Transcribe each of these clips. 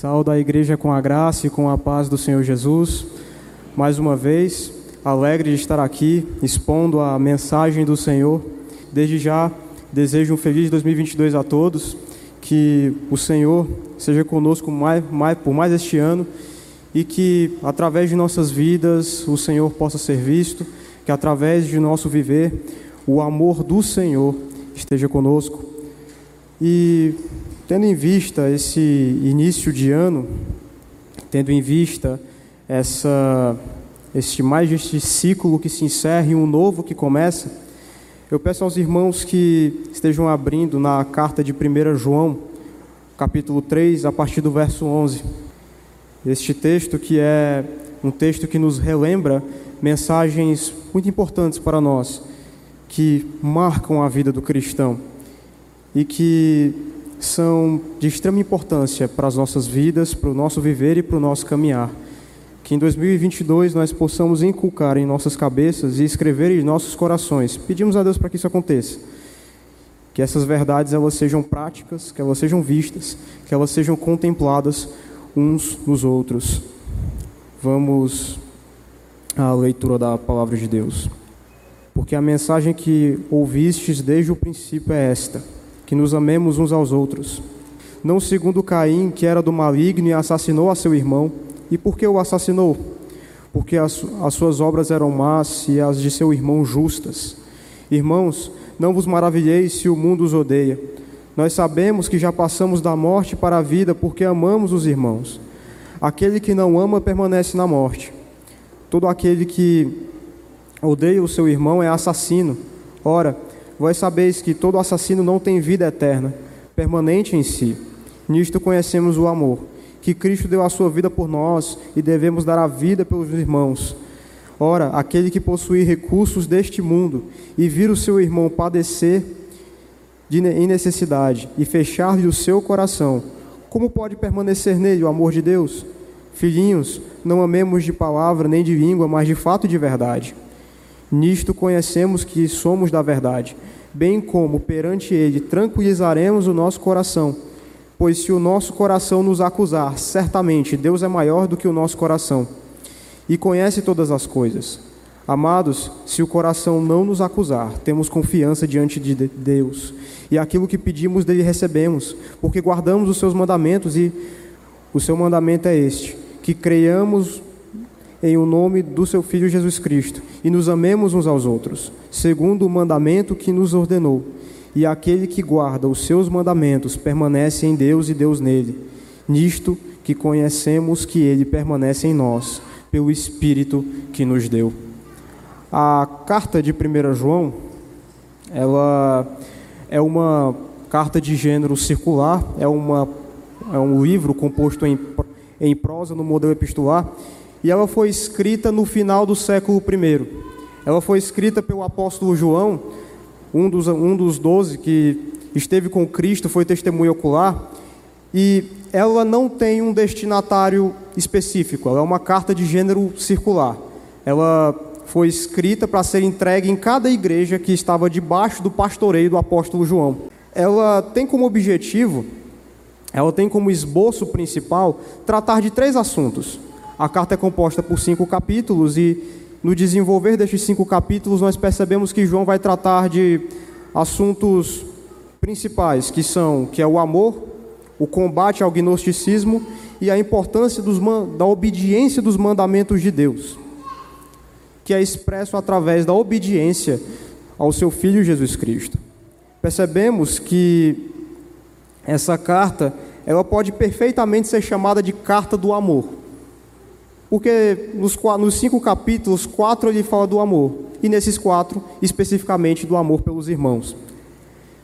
Saúde a igreja com a graça e com a paz do Senhor Jesus. Mais uma vez, alegre de estar aqui expondo a mensagem do Senhor. Desde já, desejo um feliz 2022 a todos. Que o Senhor seja conosco mais, mais, por mais este ano e que, através de nossas vidas, o Senhor possa ser visto. Que, através de nosso viver, o amor do Senhor esteja conosco. E Tendo em vista esse início de ano, tendo em vista essa, mais este ciclo que se encerra e um novo que começa, eu peço aos irmãos que estejam abrindo na carta de 1 João, capítulo 3, a partir do verso 11. Este texto que é um texto que nos relembra mensagens muito importantes para nós, que marcam a vida do cristão e que são de extrema importância para as nossas vidas, para o nosso viver e para o nosso caminhar. Que em 2022 nós possamos inculcar em nossas cabeças e escrever em nossos corações. Pedimos a Deus para que isso aconteça. Que essas verdades elas sejam práticas, que elas sejam vistas, que elas sejam contempladas uns nos outros. Vamos à leitura da palavra de Deus. Porque a mensagem que ouvistes desde o princípio é esta que nos amemos uns aos outros. Não segundo Caim, que era do maligno e assassinou a seu irmão. E por que o assassinou? Porque as, as suas obras eram más e as de seu irmão justas. Irmãos, não vos maravilheis se o mundo os odeia. Nós sabemos que já passamos da morte para a vida porque amamos os irmãos. Aquele que não ama permanece na morte. Todo aquele que odeia o seu irmão é assassino. Ora, Vós sabeis que todo assassino não tem vida eterna, permanente em si. Nisto conhecemos o amor, que Cristo deu a sua vida por nós e devemos dar a vida pelos irmãos. Ora, aquele que possuir recursos deste mundo e vir o seu irmão padecer de, em necessidade e fechar-lhe o seu coração, como pode permanecer nele o amor de Deus? Filhinhos, não amemos de palavra nem de língua, mas de fato e de verdade. Nisto conhecemos que somos da verdade, bem como perante Ele tranquilizaremos o nosso coração. Pois se o nosso coração nos acusar, certamente Deus é maior do que o nosso coração e conhece todas as coisas. Amados, se o coração não nos acusar, temos confiança diante de Deus, e aquilo que pedimos dele recebemos, porque guardamos os seus mandamentos, e o seu mandamento é este: que creiamos em o nome do seu Filho Jesus Cristo e nos amemos uns aos outros, segundo o mandamento que nos ordenou. E aquele que guarda os seus mandamentos permanece em Deus e Deus nele. Nisto que conhecemos que ele permanece em nós, pelo Espírito que nos deu. A carta de 1 João, ela é uma carta de gênero circular, é, uma, é um livro composto em, em prosa no modelo epistolar e ela foi escrita no final do século I. Ela foi escrita pelo apóstolo João, um dos, um dos doze que esteve com Cristo, foi testemunho ocular, e ela não tem um destinatário específico, ela é uma carta de gênero circular. Ela foi escrita para ser entregue em cada igreja que estava debaixo do pastoreio do apóstolo João. Ela tem como objetivo, ela tem como esboço principal tratar de três assuntos. A carta é composta por cinco capítulos e no desenvolver destes cinco capítulos nós percebemos que João vai tratar de assuntos principais, que são que é o amor, o combate ao gnosticismo e a importância dos, da obediência dos mandamentos de Deus, que é expresso através da obediência ao seu Filho Jesus Cristo. Percebemos que essa carta ela pode perfeitamente ser chamada de carta do amor porque nos, nos cinco capítulos, quatro ele fala do amor, e nesses quatro, especificamente do amor pelos irmãos.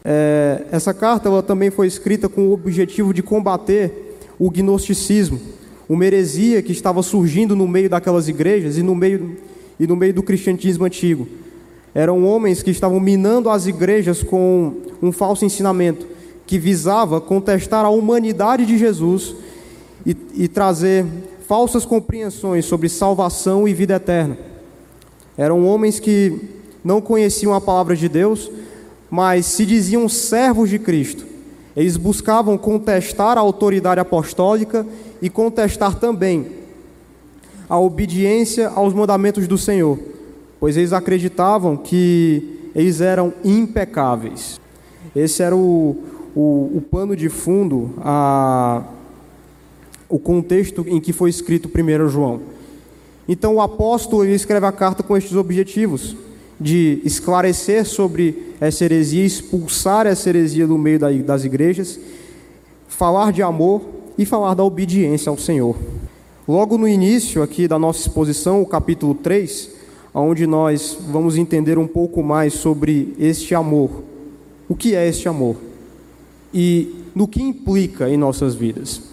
É, essa carta ela também foi escrita com o objetivo de combater o gnosticismo, uma heresia que estava surgindo no meio daquelas igrejas e no meio, e no meio do cristianismo antigo. Eram homens que estavam minando as igrejas com um falso ensinamento que visava contestar a humanidade de Jesus e, e trazer falsas compreensões sobre salvação e vida eterna. Eram homens que não conheciam a palavra de Deus, mas se diziam servos de Cristo. Eles buscavam contestar a autoridade apostólica e contestar também a obediência aos mandamentos do Senhor, pois eles acreditavam que eles eram impecáveis. Esse era o, o, o pano de fundo, a, o contexto em que foi escrito 1 João. Então o apóstolo escreve a carta com estes objetivos de esclarecer sobre essa heresia, expulsar essa heresia do meio das igrejas, falar de amor e falar da obediência ao Senhor. Logo no início aqui da nossa exposição, o capítulo 3, onde nós vamos entender um pouco mais sobre este amor. O que é este amor? E no que implica em nossas vidas.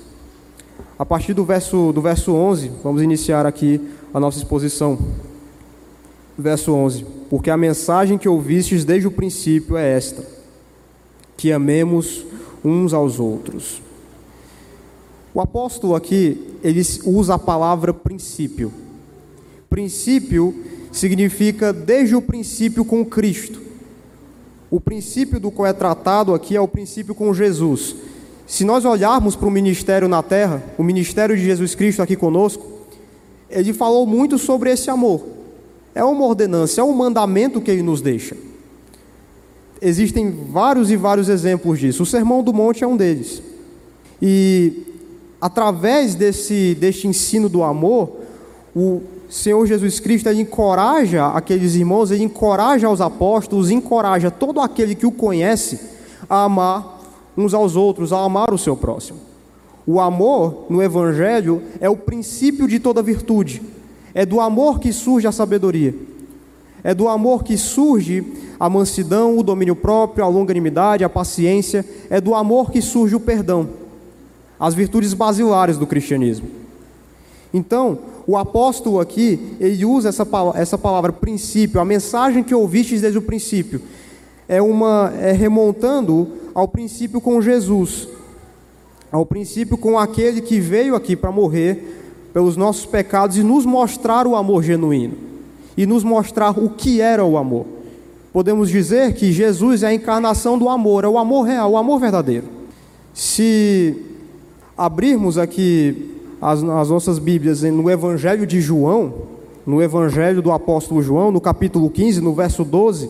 A partir do verso, do verso 11, vamos iniciar aqui a nossa exposição. Verso 11: Porque a mensagem que ouvistes desde o princípio é esta: que amemos uns aos outros. O apóstolo aqui, ele usa a palavra princípio. Princípio significa desde o princípio com Cristo. O princípio do qual é tratado aqui é o princípio com Jesus. Se nós olharmos para o ministério na terra, o ministério de Jesus Cristo aqui conosco, ele falou muito sobre esse amor. É uma ordenança, é um mandamento que ele nos deixa. Existem vários e vários exemplos disso. O Sermão do Monte é um deles. E através desse, deste ensino do amor, o Senhor Jesus Cristo ele encoraja aqueles irmãos, ele encoraja os apóstolos, encoraja todo aquele que o conhece a amar uns aos outros, a amar o seu próximo. O amor no Evangelho é o princípio de toda virtude. É do amor que surge a sabedoria. É do amor que surge a mansidão, o domínio próprio, a longanimidade, a paciência. É do amor que surge o perdão. As virtudes basilares do cristianismo. Então, o apóstolo aqui, ele usa essa, essa palavra princípio, a mensagem que ouvistes desde o princípio, é uma é remontando ao princípio com Jesus, ao princípio com aquele que veio aqui para morrer pelos nossos pecados e nos mostrar o amor genuíno e nos mostrar o que era o amor. Podemos dizer que Jesus é a encarnação do amor, é o amor real, o amor verdadeiro. Se abrirmos aqui as, as nossas Bíblias no Evangelho de João, no Evangelho do apóstolo João, no capítulo 15, no verso 12,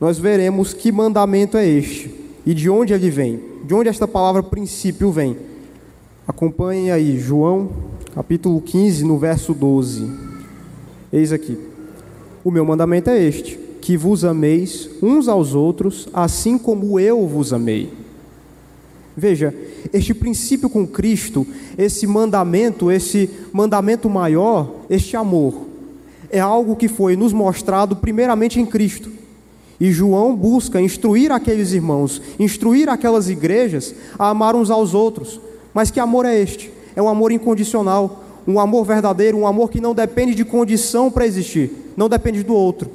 nós veremos que mandamento é este e de onde ele vem, de onde esta palavra princípio vem. Acompanhem aí, João, capítulo 15, no verso 12. Eis aqui: O meu mandamento é este, que vos ameis uns aos outros, assim como eu vos amei. Veja, este princípio com Cristo, esse mandamento, esse mandamento maior, este amor, é algo que foi nos mostrado primeiramente em Cristo. E João busca instruir aqueles irmãos, instruir aquelas igrejas a amar uns aos outros. Mas que amor é este? É um amor incondicional, um amor verdadeiro, um amor que não depende de condição para existir, não depende do outro,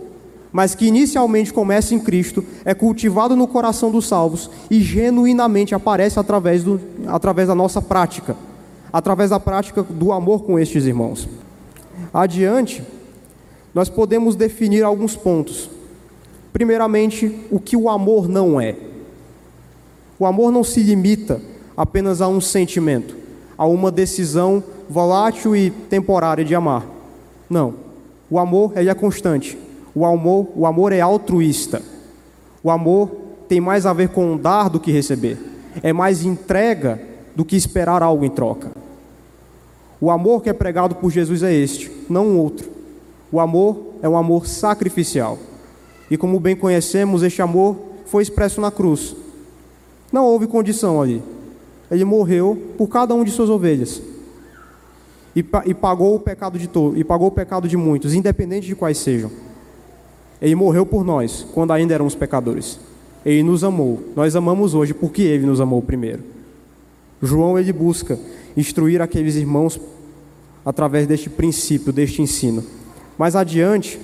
mas que inicialmente começa em Cristo, é cultivado no coração dos salvos e genuinamente aparece através, do, através da nossa prática, através da prática do amor com estes irmãos. Adiante, nós podemos definir alguns pontos Primeiramente, o que o amor não é. O amor não se limita apenas a um sentimento, a uma decisão volátil e temporária de amar. Não. O amor ele é constante. O amor, o amor é altruísta. O amor tem mais a ver com dar do que receber. É mais entrega do que esperar algo em troca. O amor que é pregado por Jesus é este, não um outro. O amor é um amor sacrificial. E como bem conhecemos, este amor foi expresso na cruz. Não houve condição ali. Ele morreu por cada um de suas ovelhas. E, e pagou o pecado de todos, e pagou o pecado de muitos, independente de quais sejam. Ele morreu por nós, quando ainda éramos pecadores. Ele nos amou. Nós amamos hoje porque ele nos amou primeiro. João ele busca instruir aqueles irmãos através deste princípio, deste ensino. Mais adiante,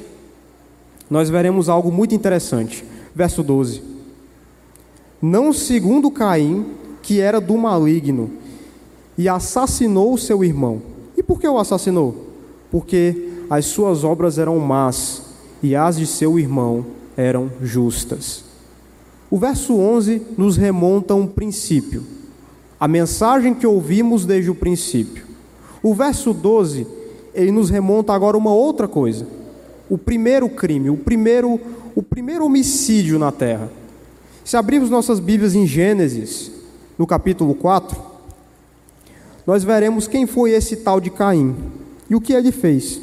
nós veremos algo muito interessante. Verso 12: Não segundo Caim, que era do maligno, e assassinou seu irmão. E por que o assassinou? Porque as suas obras eram más e as de seu irmão eram justas. O verso 11 nos remonta a um princípio, a mensagem que ouvimos desde o princípio. O verso 12, ele nos remonta agora a uma outra coisa. O primeiro crime, o primeiro, o primeiro homicídio na terra. Se abrirmos nossas Bíblias em Gênesis, no capítulo 4, nós veremos quem foi esse tal de Caim e o que ele fez.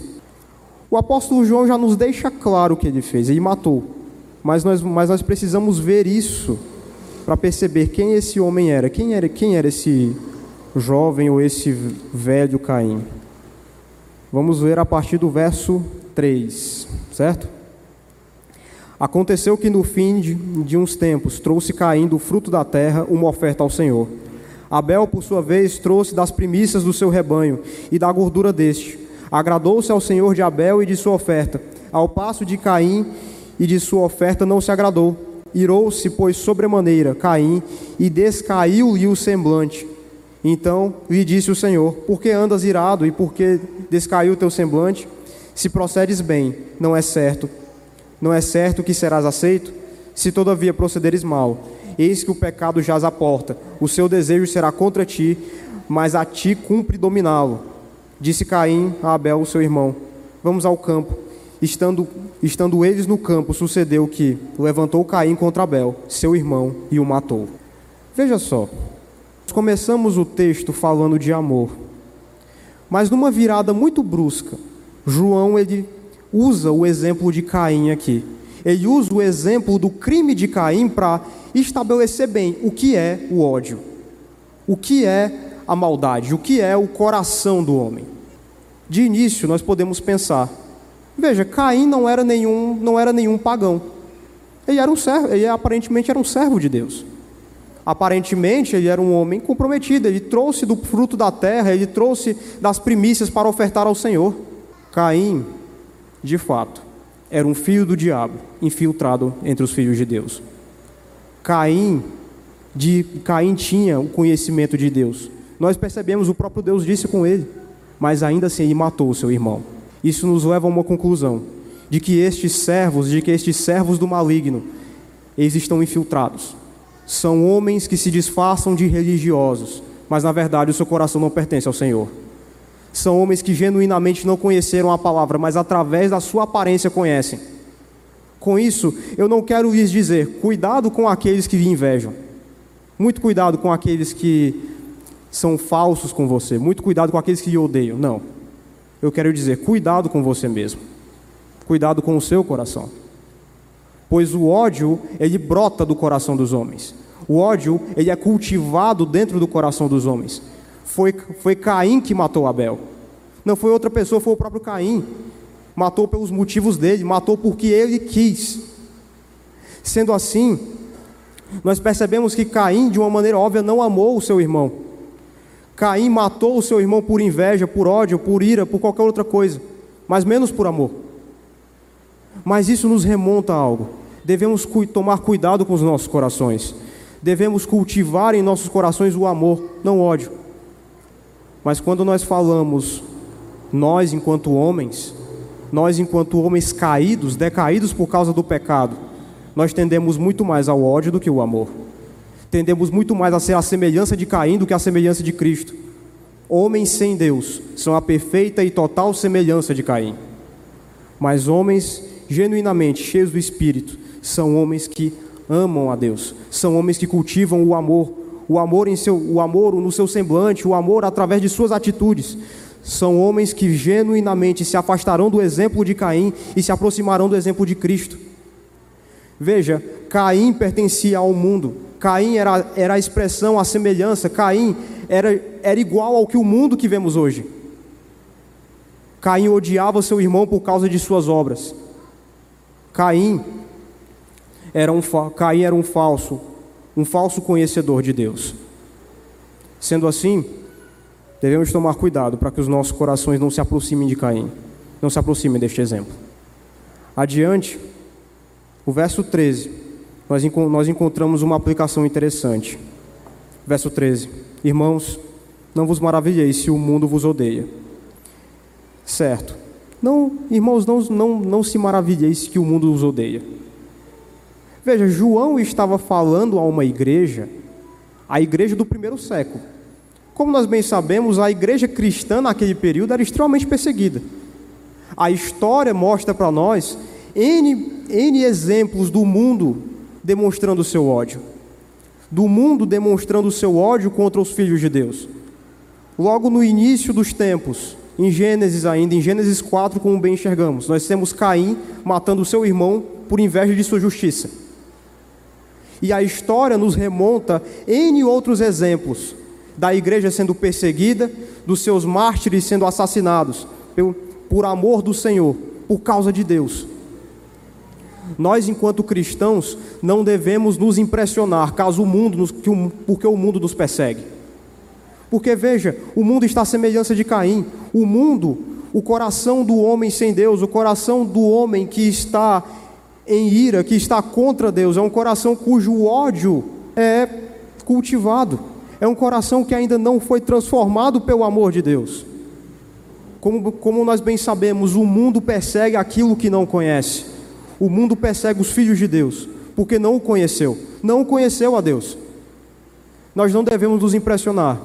O apóstolo João já nos deixa claro o que ele fez, ele matou. Mas nós, mas nós precisamos ver isso para perceber quem esse homem era, quem era, quem era esse jovem ou esse velho Caim. Vamos ver a partir do verso 3, certo? Aconteceu que no fim de, de uns tempos trouxe Caim do fruto da terra uma oferta ao Senhor. Abel, por sua vez, trouxe das primícias do seu rebanho e da gordura deste. Agradou-se ao Senhor de Abel e de sua oferta, ao passo de Caim e de sua oferta não se agradou. Irou-se, pois, sobremaneira Caim e descaiu-lhe o semblante. Então lhe disse o Senhor: Por que andas irado e por que descaiu o teu semblante? Se procedes bem, não é certo não é certo que serás aceito? Se todavia procederes mal, eis que o pecado jaz à porta, o seu desejo será contra ti, mas a ti cumpre dominá-lo. Disse Caim a Abel, seu irmão: Vamos ao campo. Estando, estando eles no campo, sucedeu que levantou Caim contra Abel, seu irmão, e o matou. Veja só, começamos o texto falando de amor, mas numa virada muito brusca, João ele usa o exemplo de Caim aqui. Ele usa o exemplo do crime de Caim para estabelecer bem o que é o ódio, o que é a maldade, o que é o coração do homem. De início, nós podemos pensar: veja, Caim não era nenhum, não era nenhum pagão. Ele era um servo, ele aparentemente era um servo de Deus. Aparentemente, ele era um homem comprometido, ele trouxe do fruto da terra, ele trouxe das primícias para ofertar ao Senhor. Caim de fato, era um filho do diabo, infiltrado entre os filhos de Deus. Caim, de, Caim tinha o conhecimento de Deus. Nós percebemos, o próprio Deus disse com ele, mas ainda assim ele matou o seu irmão. Isso nos leva a uma conclusão, de que estes servos, de que estes servos do maligno, eles estão infiltrados. São homens que se disfarçam de religiosos, mas na verdade o seu coração não pertence ao Senhor. São homens que genuinamente não conheceram a palavra, mas através da sua aparência conhecem. Com isso, eu não quero lhes dizer, cuidado com aqueles que invejam. Muito cuidado com aqueles que são falsos com você. Muito cuidado com aqueles que lhe odeiam. Não. Eu quero dizer, cuidado com você mesmo. Cuidado com o seu coração. Pois o ódio, ele brota do coração dos homens. O ódio, ele é cultivado dentro do coração dos homens. Foi, foi Caim que matou Abel. Não foi outra pessoa, foi o próprio Caim. Matou pelos motivos dele, matou porque ele quis. Sendo assim, nós percebemos que Caim, de uma maneira óbvia, não amou o seu irmão. Caim matou o seu irmão por inveja, por ódio, por ira, por qualquer outra coisa, mas menos por amor. Mas isso nos remonta a algo. Devemos tomar cuidado com os nossos corações. Devemos cultivar em nossos corações o amor, não ódio. Mas quando nós falamos, nós enquanto homens, nós enquanto homens caídos, decaídos por causa do pecado, nós tendemos muito mais ao ódio do que o amor. Tendemos muito mais a ser a semelhança de Caim do que a semelhança de Cristo. Homens sem Deus são a perfeita e total semelhança de Caim. Mas homens genuinamente cheios do Espírito são homens que amam a Deus, são homens que cultivam o amor o amor em seu, o amor no seu semblante, o amor através de suas atitudes. São homens que genuinamente se afastarão do exemplo de Caim e se aproximarão do exemplo de Cristo. Veja, Caim pertencia ao mundo. Caim era, era a expressão, a semelhança. Caim era, era igual ao que o mundo que vemos hoje. Caim odiava seu irmão por causa de suas obras. Caim era um, Caim era um falso, um falso conhecedor de Deus. Sendo assim, devemos tomar cuidado para que os nossos corações não se aproximem de Caim, não se aproximem deste exemplo. Adiante, o verso 13, nós, nós encontramos uma aplicação interessante. Verso 13: Irmãos, não vos maravilheis se o mundo vos odeia. Certo. Não, irmãos, não, não, não se maravilheis que o mundo vos odeia. Veja, João estava falando a uma igreja, a igreja do primeiro século. Como nós bem sabemos, a igreja cristã naquele período era extremamente perseguida. A história mostra para nós N, N exemplos do mundo demonstrando seu ódio. Do mundo demonstrando seu ódio contra os filhos de Deus. Logo no início dos tempos, em Gênesis ainda, em Gênesis 4, como bem enxergamos, nós temos Caim matando seu irmão por inveja de sua justiça. E a história nos remonta N outros exemplos da igreja sendo perseguida, dos seus mártires sendo assassinados por, amor do Senhor, por causa de Deus. Nós, enquanto cristãos, não devemos nos impressionar caso o mundo nos, porque o mundo nos persegue. Porque veja, o mundo está à semelhança de Caim. O mundo, o coração do homem sem Deus, o coração do homem que está em ira, que está contra Deus, é um coração cujo ódio é cultivado. É um coração que ainda não foi transformado pelo amor de Deus. Como, como nós bem sabemos, o mundo persegue aquilo que não conhece. O mundo persegue os filhos de Deus, porque não o conheceu. Não o conheceu a Deus. Nós não devemos nos impressionar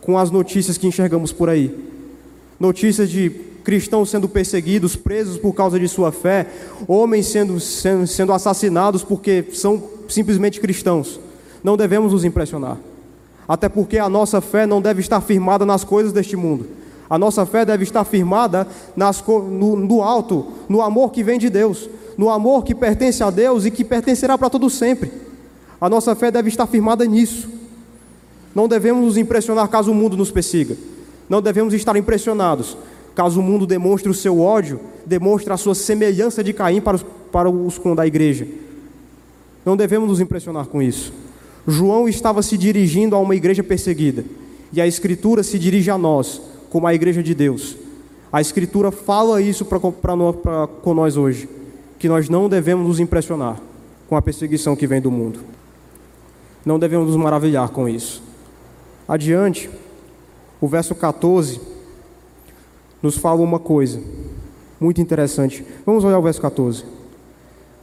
com as notícias que enxergamos por aí. Notícias de cristãos sendo perseguidos, presos por causa de sua fé, homens sendo, sendo, assassinados porque são simplesmente cristãos. Não devemos nos impressionar. Até porque a nossa fé não deve estar firmada nas coisas deste mundo. A nossa fé deve estar firmada nas, no, no alto, no amor que vem de Deus, no amor que pertence a Deus e que pertencerá para todo sempre. A nossa fé deve estar firmada nisso. Não devemos nos impressionar caso o mundo nos persiga. Não devemos estar impressionados caso o mundo demonstre o seu ódio, demonstre a sua semelhança de Caim para os, para os com da igreja. Não devemos nos impressionar com isso. João estava se dirigindo a uma igreja perseguida, e a Escritura se dirige a nós, como a igreja de Deus. A Escritura fala isso para nós, hoje, que nós não devemos nos impressionar com a perseguição que vem do mundo. Não devemos nos maravilhar com isso. Adiante, o verso 14 nos fala uma coisa muito interessante. Vamos olhar o verso 14.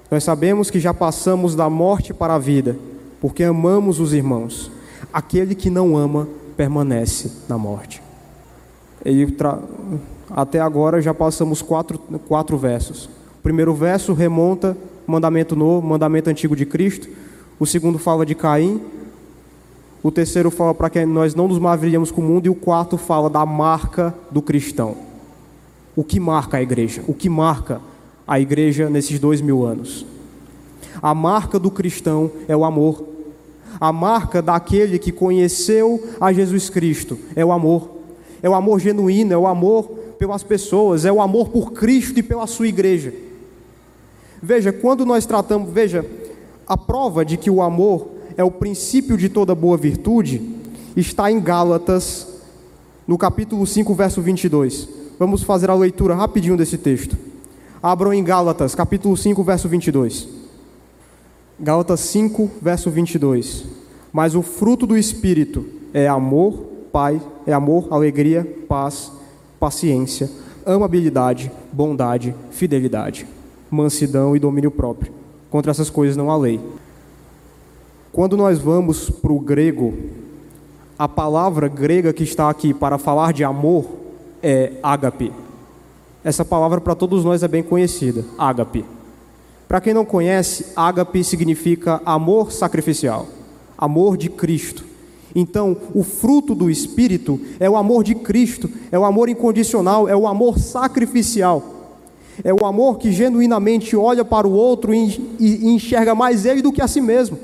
Nós sabemos que já passamos da morte para a vida, porque amamos os irmãos. Aquele que não ama permanece na morte. Tra... Até agora já passamos quatro, quatro versos. O primeiro verso remonta mandamento novo, mandamento antigo de Cristo. O segundo fala de Caim, o terceiro fala para que nós não nos maravilhemos com o mundo. E o quarto fala da marca do cristão. O que marca a igreja? O que marca a igreja nesses dois mil anos? A marca do cristão é o amor. A marca daquele que conheceu a Jesus Cristo é o amor. É o amor genuíno, é o amor pelas pessoas, é o amor por Cristo e pela sua igreja. Veja, quando nós tratamos, veja, a prova de que o amor é o princípio de toda boa virtude, está em Gálatas, no capítulo 5, verso 22. Vamos fazer a leitura rapidinho desse texto. Abram em Gálatas, capítulo 5, verso 22. Gálatas 5, verso 22. Mas o fruto do Espírito é amor, pai, é amor, alegria, paz, paciência, amabilidade, bondade, fidelidade, mansidão e domínio próprio. Contra essas coisas não há lei. Quando nós vamos para o grego, a palavra grega que está aqui para falar de amor é ágape. Essa palavra para todos nós é bem conhecida, ágape. Para quem não conhece, ágape significa amor sacrificial, amor de Cristo. Então, o fruto do Espírito é o amor de Cristo, é o amor incondicional, é o amor sacrificial. É o amor que genuinamente olha para o outro e enxerga mais ele do que a si mesmo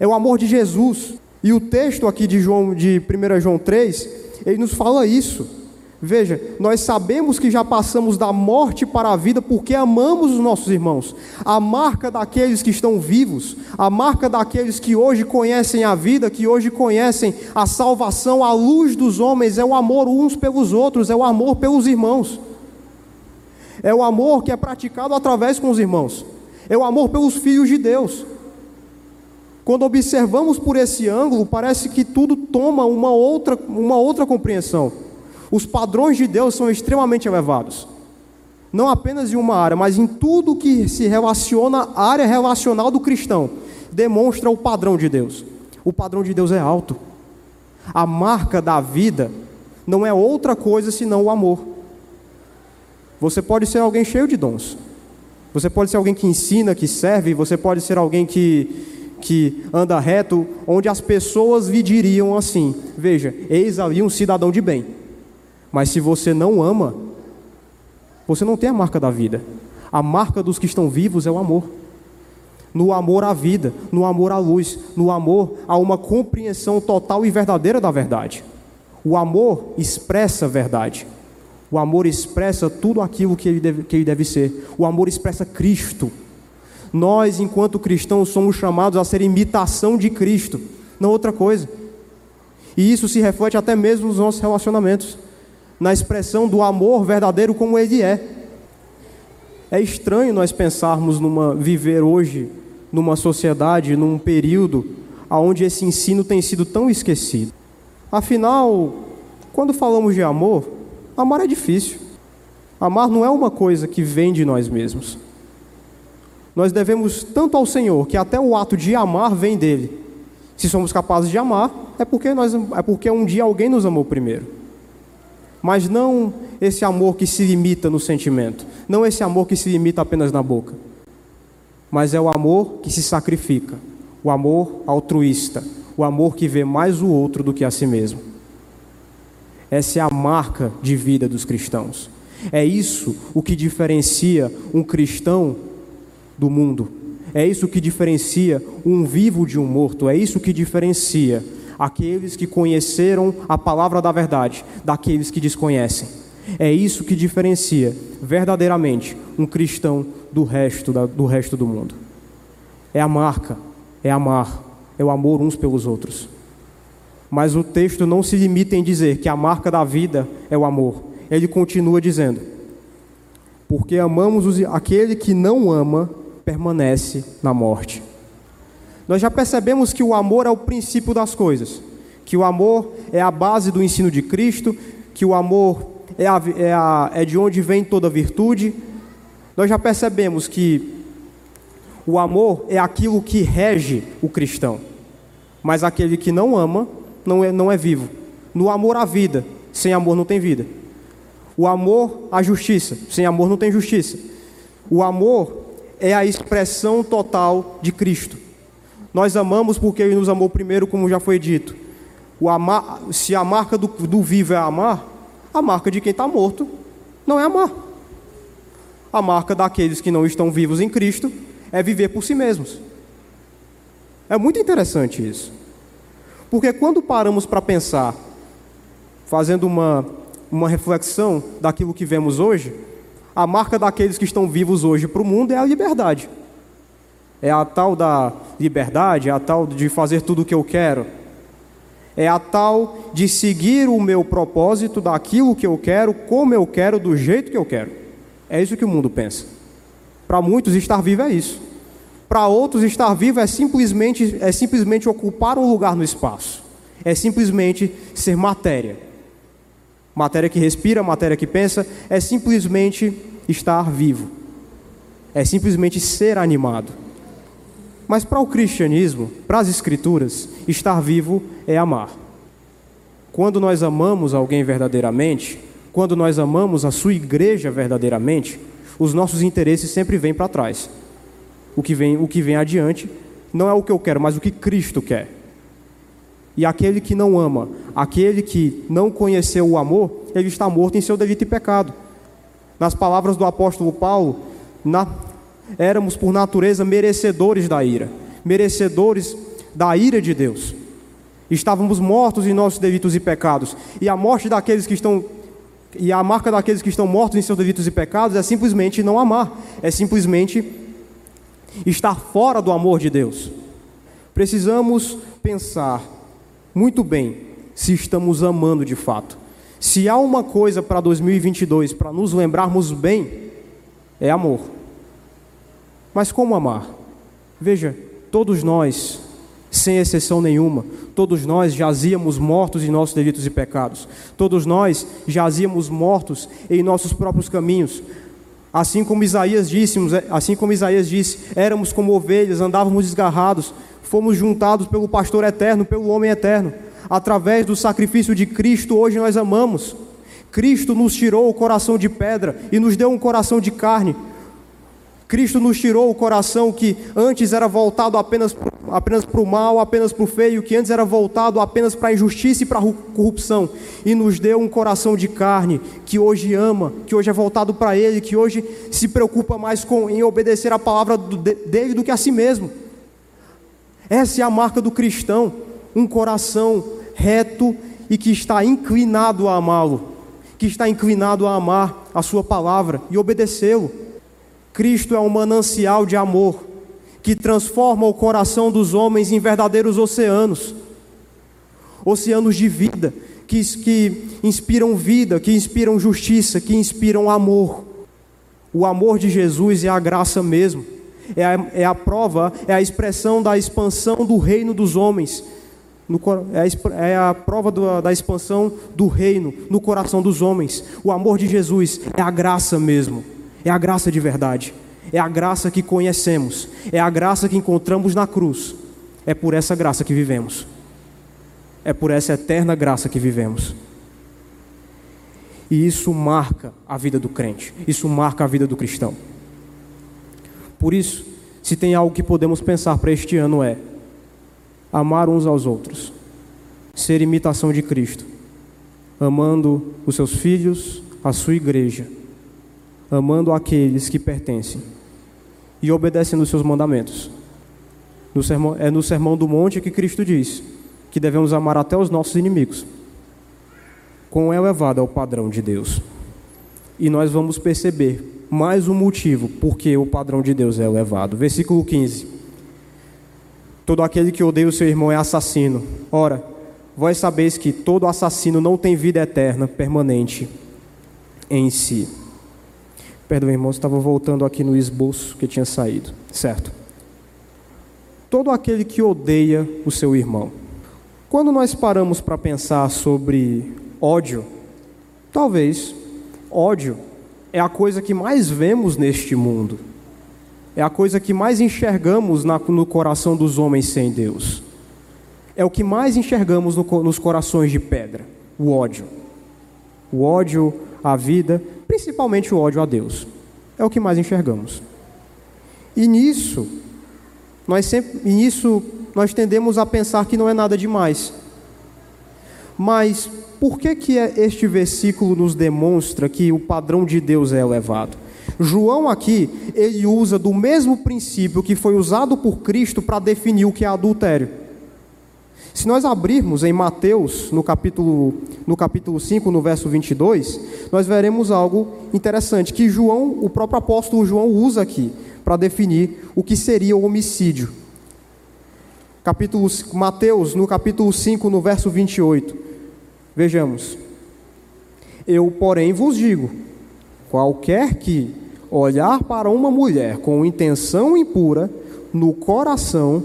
é o amor de Jesus. E o texto aqui de João de 1 João 3, ele nos fala isso. Veja, nós sabemos que já passamos da morte para a vida porque amamos os nossos irmãos. A marca daqueles que estão vivos, a marca daqueles que hoje conhecem a vida, que hoje conhecem a salvação, a luz dos homens, é o amor uns pelos outros, é o amor pelos irmãos. É o amor que é praticado através com os irmãos. É o amor pelos filhos de Deus. Quando observamos por esse ângulo, parece que tudo toma uma outra, uma outra compreensão. Os padrões de Deus são extremamente elevados. Não apenas em uma área, mas em tudo que se relaciona à área relacional do cristão, demonstra o padrão de Deus. O padrão de Deus é alto. A marca da vida não é outra coisa senão o amor. Você pode ser alguém cheio de dons. Você pode ser alguém que ensina, que serve, você pode ser alguém que, que anda reto, onde as pessoas lhe diriam assim: Veja, eis ali um cidadão de bem. Mas se você não ama, você não tem a marca da vida. A marca dos que estão vivos é o amor. No amor à vida, no amor à luz, no amor a uma compreensão total e verdadeira da verdade. O amor expressa a verdade. O amor expressa tudo aquilo que ele, deve, que ele deve ser. O amor expressa Cristo. Nós, enquanto cristãos, somos chamados a ser imitação de Cristo, não outra coisa. E isso se reflete até mesmo nos nossos relacionamentos, na expressão do amor verdadeiro como ele é. É estranho nós pensarmos numa viver hoje numa sociedade, num período onde esse ensino tem sido tão esquecido. Afinal, quando falamos de amor, amar é difícil. Amar não é uma coisa que vem de nós mesmos. Nós devemos tanto ao Senhor que até o ato de amar vem dele. Se somos capazes de amar, é porque, nós, é porque um dia alguém nos amou primeiro. Mas não esse amor que se limita no sentimento, não esse amor que se limita apenas na boca, mas é o amor que se sacrifica, o amor altruísta, o amor que vê mais o outro do que a si mesmo. Essa é a marca de vida dos cristãos. É isso o que diferencia um cristão do mundo. É isso que diferencia um vivo de um morto. É isso que diferencia aqueles que conheceram a palavra da verdade daqueles que desconhecem. É isso que diferencia verdadeiramente um cristão do resto, da, do resto do mundo. É a marca, é amar é o amor uns pelos outros. Mas o texto não se limita em dizer que a marca da vida é o amor. Ele continua dizendo: Porque amamos os, aquele que não ama, permanece na morte. Nós já percebemos que o amor é o princípio das coisas, que o amor é a base do ensino de Cristo, que o amor é, a, é, a, é de onde vem toda virtude. Nós já percebemos que o amor é aquilo que rege o cristão. Mas aquele que não ama não é, não é vivo. No amor à vida, sem amor não tem vida. O amor à justiça, sem amor não tem justiça. O amor é a expressão total de Cristo. Nós amamos porque Ele nos amou primeiro, como já foi dito. Amar, se a marca do, do vivo é amar, a marca de quem está morto não é amar. A marca daqueles que não estão vivos em Cristo é viver por si mesmos. É muito interessante isso. Porque quando paramos para pensar, fazendo uma, uma reflexão daquilo que vemos hoje, a marca daqueles que estão vivos hoje para o mundo é a liberdade. É a tal da liberdade, é a tal de fazer tudo o que eu quero. É a tal de seguir o meu propósito daquilo que eu quero, como eu quero, do jeito que eu quero. É isso que o mundo pensa. Para muitos, estar vivo é isso. Para outros, estar vivo é simplesmente, é simplesmente ocupar um lugar no espaço. É simplesmente ser matéria. Matéria que respira, matéria que pensa, é simplesmente estar vivo. É simplesmente ser animado. Mas para o cristianismo, para as escrituras, estar vivo é amar. Quando nós amamos alguém verdadeiramente, quando nós amamos a sua igreja verdadeiramente, os nossos interesses sempre vêm para trás o que vem, o que vem adiante não é o que eu quero, mas o que Cristo quer. E aquele que não ama, aquele que não conheceu o amor, ele está morto em seu delito e pecado. Nas palavras do apóstolo Paulo, na, éramos por natureza merecedores da ira, merecedores da ira de Deus. Estávamos mortos em nossos delitos e pecados. E a morte daqueles que estão e a marca daqueles que estão mortos em seus delitos e pecados é simplesmente não amar, é simplesmente estar fora do amor de Deus. Precisamos pensar muito bem se estamos amando de fato. Se há uma coisa para 2022 para nos lembrarmos bem, é amor. Mas como amar? Veja, todos nós, sem exceção nenhuma, todos nós jazíamos mortos em nossos delitos e pecados. Todos nós jazíamos mortos em nossos próprios caminhos. Assim como Isaías disse, assim como Isaías disse, éramos como ovelhas, andávamos desgarrados, fomos juntados pelo pastor eterno, pelo homem eterno. Através do sacrifício de Cristo, hoje nós amamos. Cristo nos tirou o coração de pedra e nos deu um coração de carne. Cristo nos tirou o coração que antes era voltado apenas, apenas para o mal, apenas para o feio, que antes era voltado apenas para a injustiça e para a corrupção, e nos deu um coração de carne que hoje ama, que hoje é voltado para Ele, que hoje se preocupa mais com, em obedecer a palavra dele do que a si mesmo. Essa é a marca do cristão, um coração reto e que está inclinado a amá-lo, que está inclinado a amar a Sua palavra e obedecê-lo. Cristo é um manancial de amor que transforma o coração dos homens em verdadeiros oceanos oceanos de vida, que, que inspiram vida, que inspiram justiça, que inspiram amor. O amor de Jesus é a graça mesmo, é a, é a prova, é a expressão da expansão do reino dos homens, no, é, a, é a prova do, da expansão do reino no coração dos homens. O amor de Jesus é a graça mesmo. É a graça de verdade. É a graça que conhecemos. É a graça que encontramos na cruz. É por essa graça que vivemos. É por essa eterna graça que vivemos. E isso marca a vida do crente. Isso marca a vida do cristão. Por isso, se tem algo que podemos pensar para este ano é amar uns aos outros, ser imitação de Cristo, amando os seus filhos, a sua igreja amando aqueles que pertencem e obedecendo os seus mandamentos. No sermão, é no Sermão do Monte que Cristo diz que devemos amar até os nossos inimigos. Quão elevado é o padrão de Deus. E nós vamos perceber mais um motivo porque o padrão de Deus é elevado. Versículo 15. Todo aquele que odeia o seu irmão é assassino. Ora, vós sabeis que todo assassino não tem vida eterna permanente em si. Perdão, irmãos, estava voltando aqui no esboço que tinha saído. Certo. Todo aquele que odeia o seu irmão. Quando nós paramos para pensar sobre ódio, talvez ódio é a coisa que mais vemos neste mundo. É a coisa que mais enxergamos no coração dos homens sem Deus. É o que mais enxergamos no, nos corações de pedra: o ódio. O ódio à vida, principalmente o ódio a Deus. É o que mais enxergamos. E nisso, nós sempre, e nisso nós tendemos a pensar que não é nada demais. Mas por que que é este versículo nos demonstra que o padrão de Deus é elevado? João aqui, ele usa do mesmo princípio que foi usado por Cristo para definir o que é adultério. Se nós abrirmos em Mateus, no capítulo, no capítulo 5, no verso 22, nós veremos algo interessante que João, o próprio apóstolo João usa aqui para definir o que seria o homicídio. Capítulo Mateus, no capítulo 5, no verso 28. Vejamos. Eu, porém, vos digo: qualquer que olhar para uma mulher com intenção impura, no coração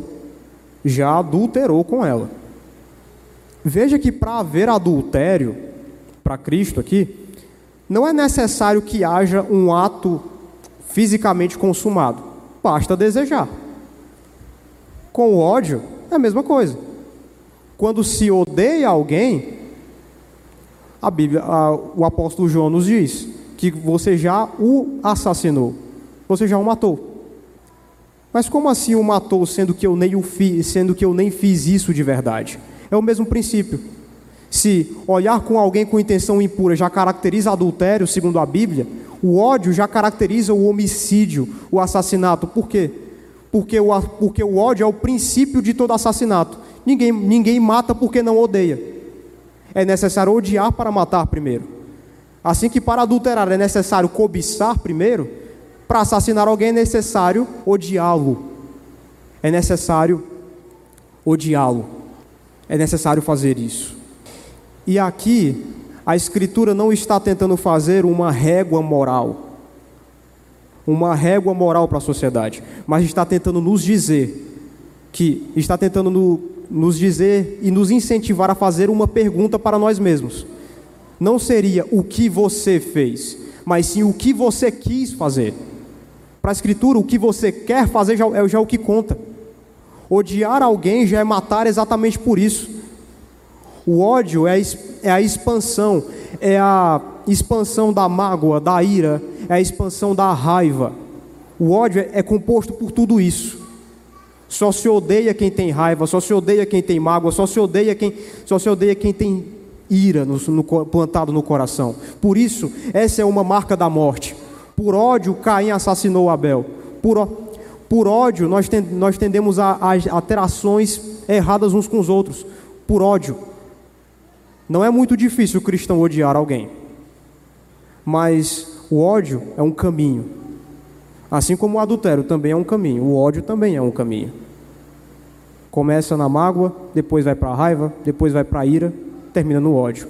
já adulterou com ela. Veja que para haver adultério, para Cristo aqui, não é necessário que haja um ato fisicamente consumado, basta desejar. Com o ódio, é a mesma coisa. Quando se odeia alguém, a Bíblia, a, o apóstolo João nos diz que você já o assassinou, você já o matou. Mas como assim o matou, sendo que eu nem o fiz, sendo que eu nem fiz isso de verdade? É o mesmo princípio. Se olhar com alguém com intenção impura já caracteriza adultério, segundo a Bíblia, o ódio já caracteriza o homicídio, o assassinato. Por quê? Porque o, porque o ódio é o princípio de todo assassinato. Ninguém, ninguém mata porque não odeia. É necessário odiar para matar primeiro. Assim que para adulterar é necessário cobiçar primeiro, para assassinar alguém é necessário odiá-lo. É necessário odiá-lo é necessário fazer isso. E aqui, a Escritura não está tentando fazer uma régua moral, uma régua moral para a sociedade, mas está tentando nos dizer que está tentando no, nos dizer e nos incentivar a fazer uma pergunta para nós mesmos. Não seria o que você fez, mas sim o que você quis fazer. Para a Escritura, o que você quer fazer já é já o que conta. Odiar alguém já é matar exatamente por isso. O ódio é a, é a expansão, é a expansão da mágoa, da ira, é a expansão da raiva. O ódio é, é composto por tudo isso. Só se odeia quem tem raiva, só se odeia quem tem mágoa, só se odeia quem, só se odeia quem tem ira no, no, plantado no coração. Por isso, essa é uma marca da morte. Por ódio, Caim assassinou Abel. Por, por ódio, nós, ten, nós tendemos a, a, a ter ações erradas uns com os outros. Por ódio. Não é muito difícil o cristão odiar alguém. Mas o ódio é um caminho. Assim como o adultério também é um caminho, o ódio também é um caminho. Começa na mágoa, depois vai para a raiva, depois vai para a ira, termina no ódio.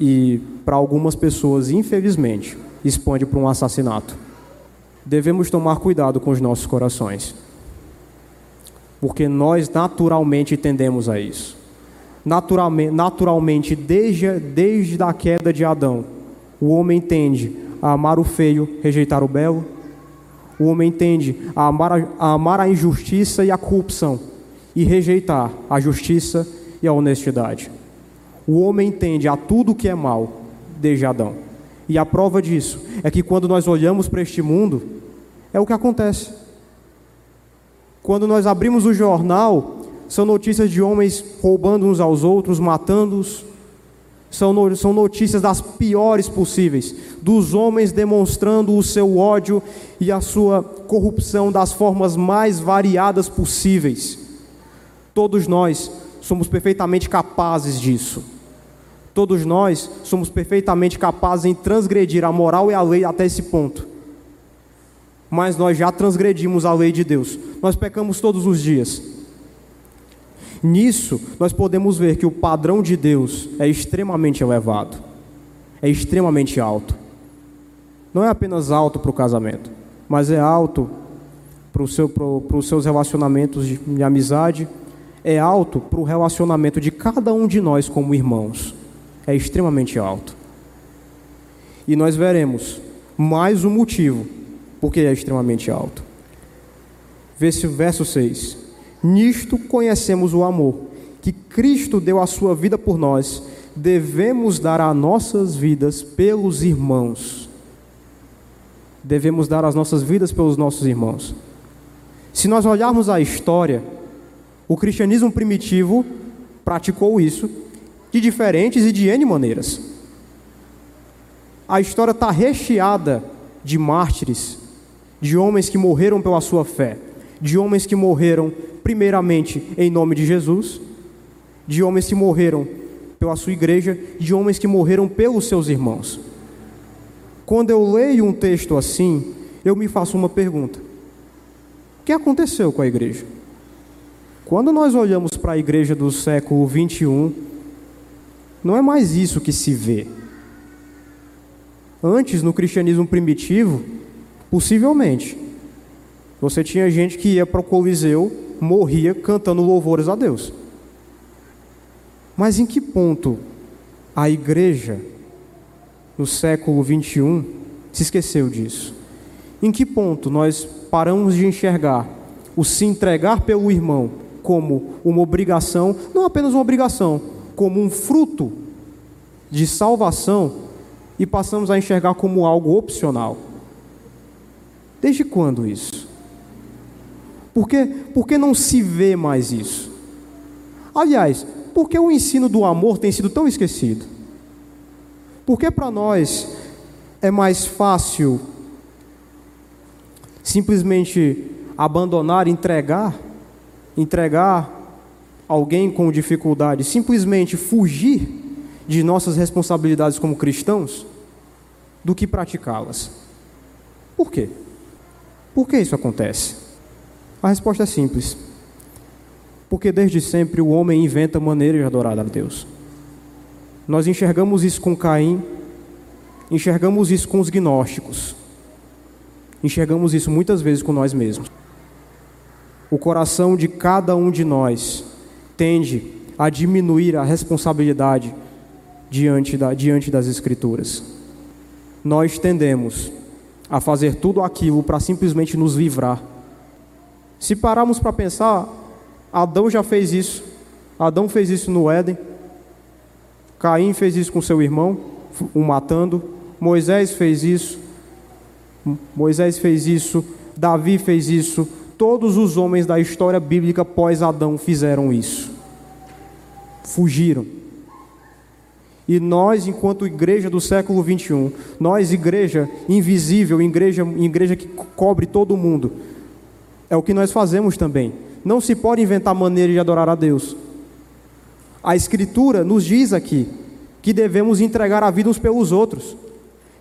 E para algumas pessoas, infelizmente, expande para um assassinato. Devemos tomar cuidado com os nossos corações, porque nós naturalmente tendemos a isso. Naturalmente, naturalmente desde, desde a queda de Adão, o homem tende a amar o feio, rejeitar o belo. O homem tende a amar a, a amar a injustiça e a corrupção e rejeitar a justiça e a honestidade. O homem tende a tudo que é mal desde Adão. E a prova disso é que quando nós olhamos para este mundo, é o que acontece. Quando nós abrimos o jornal, são notícias de homens roubando uns aos outros, matando-os, são, notícias das piores possíveis, dos homens demonstrando o seu ódio e a sua corrupção das formas mais variadas possíveis. Todos nós somos perfeitamente capazes disso. Todos nós somos perfeitamente capazes em transgredir a moral e a lei até esse ponto. Mas nós já transgredimos a lei de Deus. Nós pecamos todos os dias. Nisso, nós podemos ver que o padrão de Deus é extremamente elevado, é extremamente alto. Não é apenas alto para o casamento, mas é alto para, seu, os seus relacionamentos de, de amizade, é alto para o relacionamento de cada um de nós como irmãos. É extremamente alto. E nós veremos mais um motivo porque é extremamente alto. Verso 6. Nisto conhecemos o amor, que Cristo deu a sua vida por nós, devemos dar as nossas vidas pelos irmãos. Devemos dar as nossas vidas pelos nossos irmãos. Se nós olharmos a história, o cristianismo primitivo praticou isso de diferentes e de N maneiras. A história está recheada de mártires, de homens que morreram pela sua fé, de homens que morreram primeiramente em nome de Jesus, de homens que morreram pela sua igreja, de homens que morreram pelos seus irmãos. Quando eu leio um texto assim, eu me faço uma pergunta: o que aconteceu com a igreja? Quando nós olhamos para a igreja do século 21, não é mais isso que se vê. Antes, no cristianismo primitivo, possivelmente, você tinha gente que ia para o Coliseu morria cantando louvores a Deus. Mas em que ponto a igreja, no século 21, se esqueceu disso? Em que ponto nós paramos de enxergar o se entregar pelo irmão como uma obrigação, não apenas uma obrigação, como um fruto de salvação e passamos a enxergar como algo opcional? Desde quando isso? Por que, por que não se vê mais isso? Aliás, por que o ensino do amor tem sido tão esquecido? Por que para nós é mais fácil simplesmente abandonar, entregar, entregar alguém com dificuldade, simplesmente fugir de nossas responsabilidades como cristãos, do que praticá-las? Por quê? Por que isso acontece? A resposta é simples. Porque desde sempre o homem inventa maneiras de adorar a Deus. Nós enxergamos isso com Caim, enxergamos isso com os gnósticos, enxergamos isso muitas vezes com nós mesmos. O coração de cada um de nós tende a diminuir a responsabilidade diante, da, diante das Escrituras. nós tendemos a fazer tudo aquilo para simplesmente nos livrar. Se pararmos para pensar, Adão já fez isso. Adão fez isso no Éden. Caim fez isso com seu irmão, o matando. Moisés fez isso. Moisés fez isso. Davi fez isso. Todos os homens da história bíblica pós-Adão fizeram isso. Fugiram. E nós, enquanto igreja do século 21, nós, igreja invisível, igreja, igreja que cobre todo mundo, é o que nós fazemos também. Não se pode inventar maneira de adorar a Deus. A Escritura nos diz aqui que devemos entregar a vida uns pelos outros,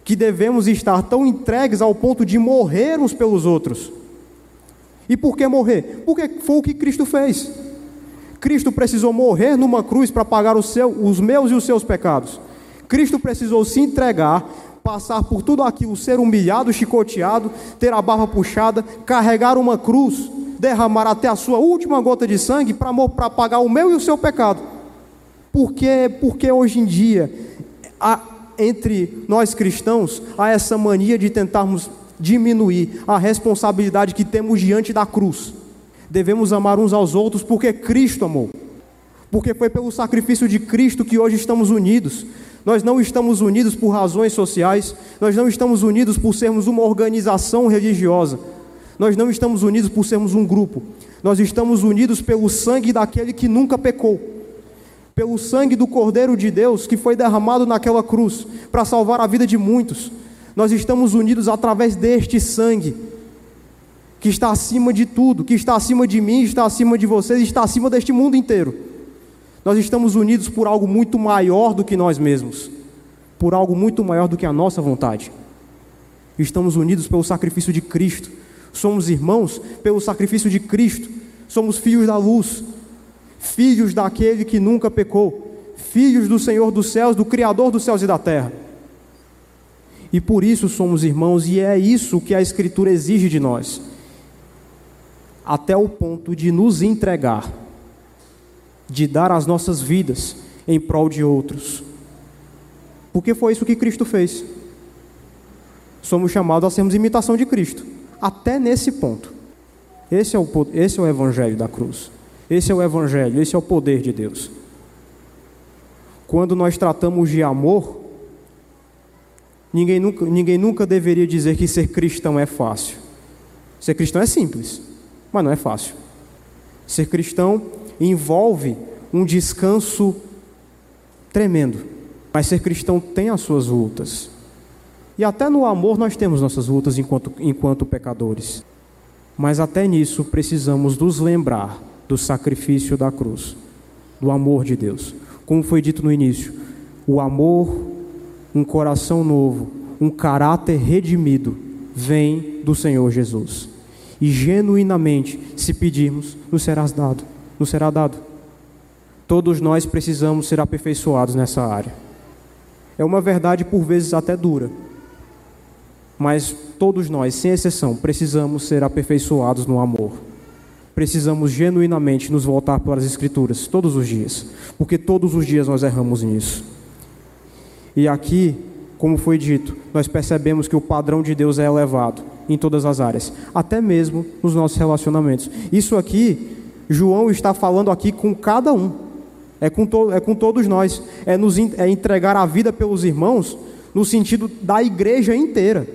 que devemos estar tão entregues ao ponto de morrer uns pelos outros. E por que morrer? Porque foi o que Cristo fez. Cristo precisou morrer numa cruz para pagar seu, os meus e os seus pecados. Cristo precisou se entregar, passar por tudo aquilo, ser humilhado, chicoteado, ter a barba puxada, carregar uma cruz, derramar até a sua última gota de sangue para pagar o meu e o seu pecado. Porque, porque hoje em dia, entre nós cristãos, há essa mania de tentarmos diminuir a responsabilidade que temos diante da cruz. Devemos amar uns aos outros porque Cristo amou. Porque foi pelo sacrifício de Cristo que hoje estamos unidos. Nós não estamos unidos por razões sociais, nós não estamos unidos por sermos uma organização religiosa, nós não estamos unidos por sermos um grupo, nós estamos unidos pelo sangue daquele que nunca pecou pelo sangue do Cordeiro de Deus que foi derramado naquela cruz para salvar a vida de muitos. Nós estamos unidos através deste sangue que está acima de tudo, que está acima de mim, está acima de vocês, está acima deste mundo inteiro. Nós estamos unidos por algo muito maior do que nós mesmos, por algo muito maior do que a nossa vontade. Estamos unidos pelo sacrifício de Cristo. Somos irmãos pelo sacrifício de Cristo. Somos filhos da luz filhos daquele que nunca pecou, filhos do Senhor dos céus, do Criador dos céus e da terra. E por isso somos irmãos, e é isso que a Escritura exige de nós, até o ponto de nos entregar, de dar as nossas vidas em prol de outros, porque foi isso que Cristo fez. Somos chamados a sermos imitação de Cristo, até nesse ponto. Esse é o, esse é o Evangelho da cruz. Esse é o Evangelho, esse é o poder de Deus. Quando nós tratamos de amor, ninguém nunca, ninguém nunca deveria dizer que ser cristão é fácil. Ser cristão é simples, mas não é fácil. Ser cristão envolve um descanso tremendo, mas ser cristão tem as suas lutas. E até no amor nós temos nossas lutas enquanto, enquanto pecadores. Mas até nisso precisamos nos lembrar do sacrifício da cruz, do amor de Deus. Como foi dito no início, o amor, um coração novo, um caráter redimido, vem do Senhor Jesus. E genuinamente, se pedirmos, nos será dado, nos será dado. Todos nós precisamos ser aperfeiçoados nessa área. É uma verdade por vezes até dura, mas todos nós, sem exceção, precisamos ser aperfeiçoados no amor precisamos genuinamente nos voltar para as Escrituras todos os dias, porque todos os dias nós erramos nisso. E aqui, como foi dito, nós percebemos que o padrão de Deus é elevado em todas as áreas, até mesmo nos nossos relacionamentos. Isso aqui, João está falando aqui com cada um, é com, to, é com todos nós, é, nos, é entregar a vida pelos irmãos no sentido da igreja inteira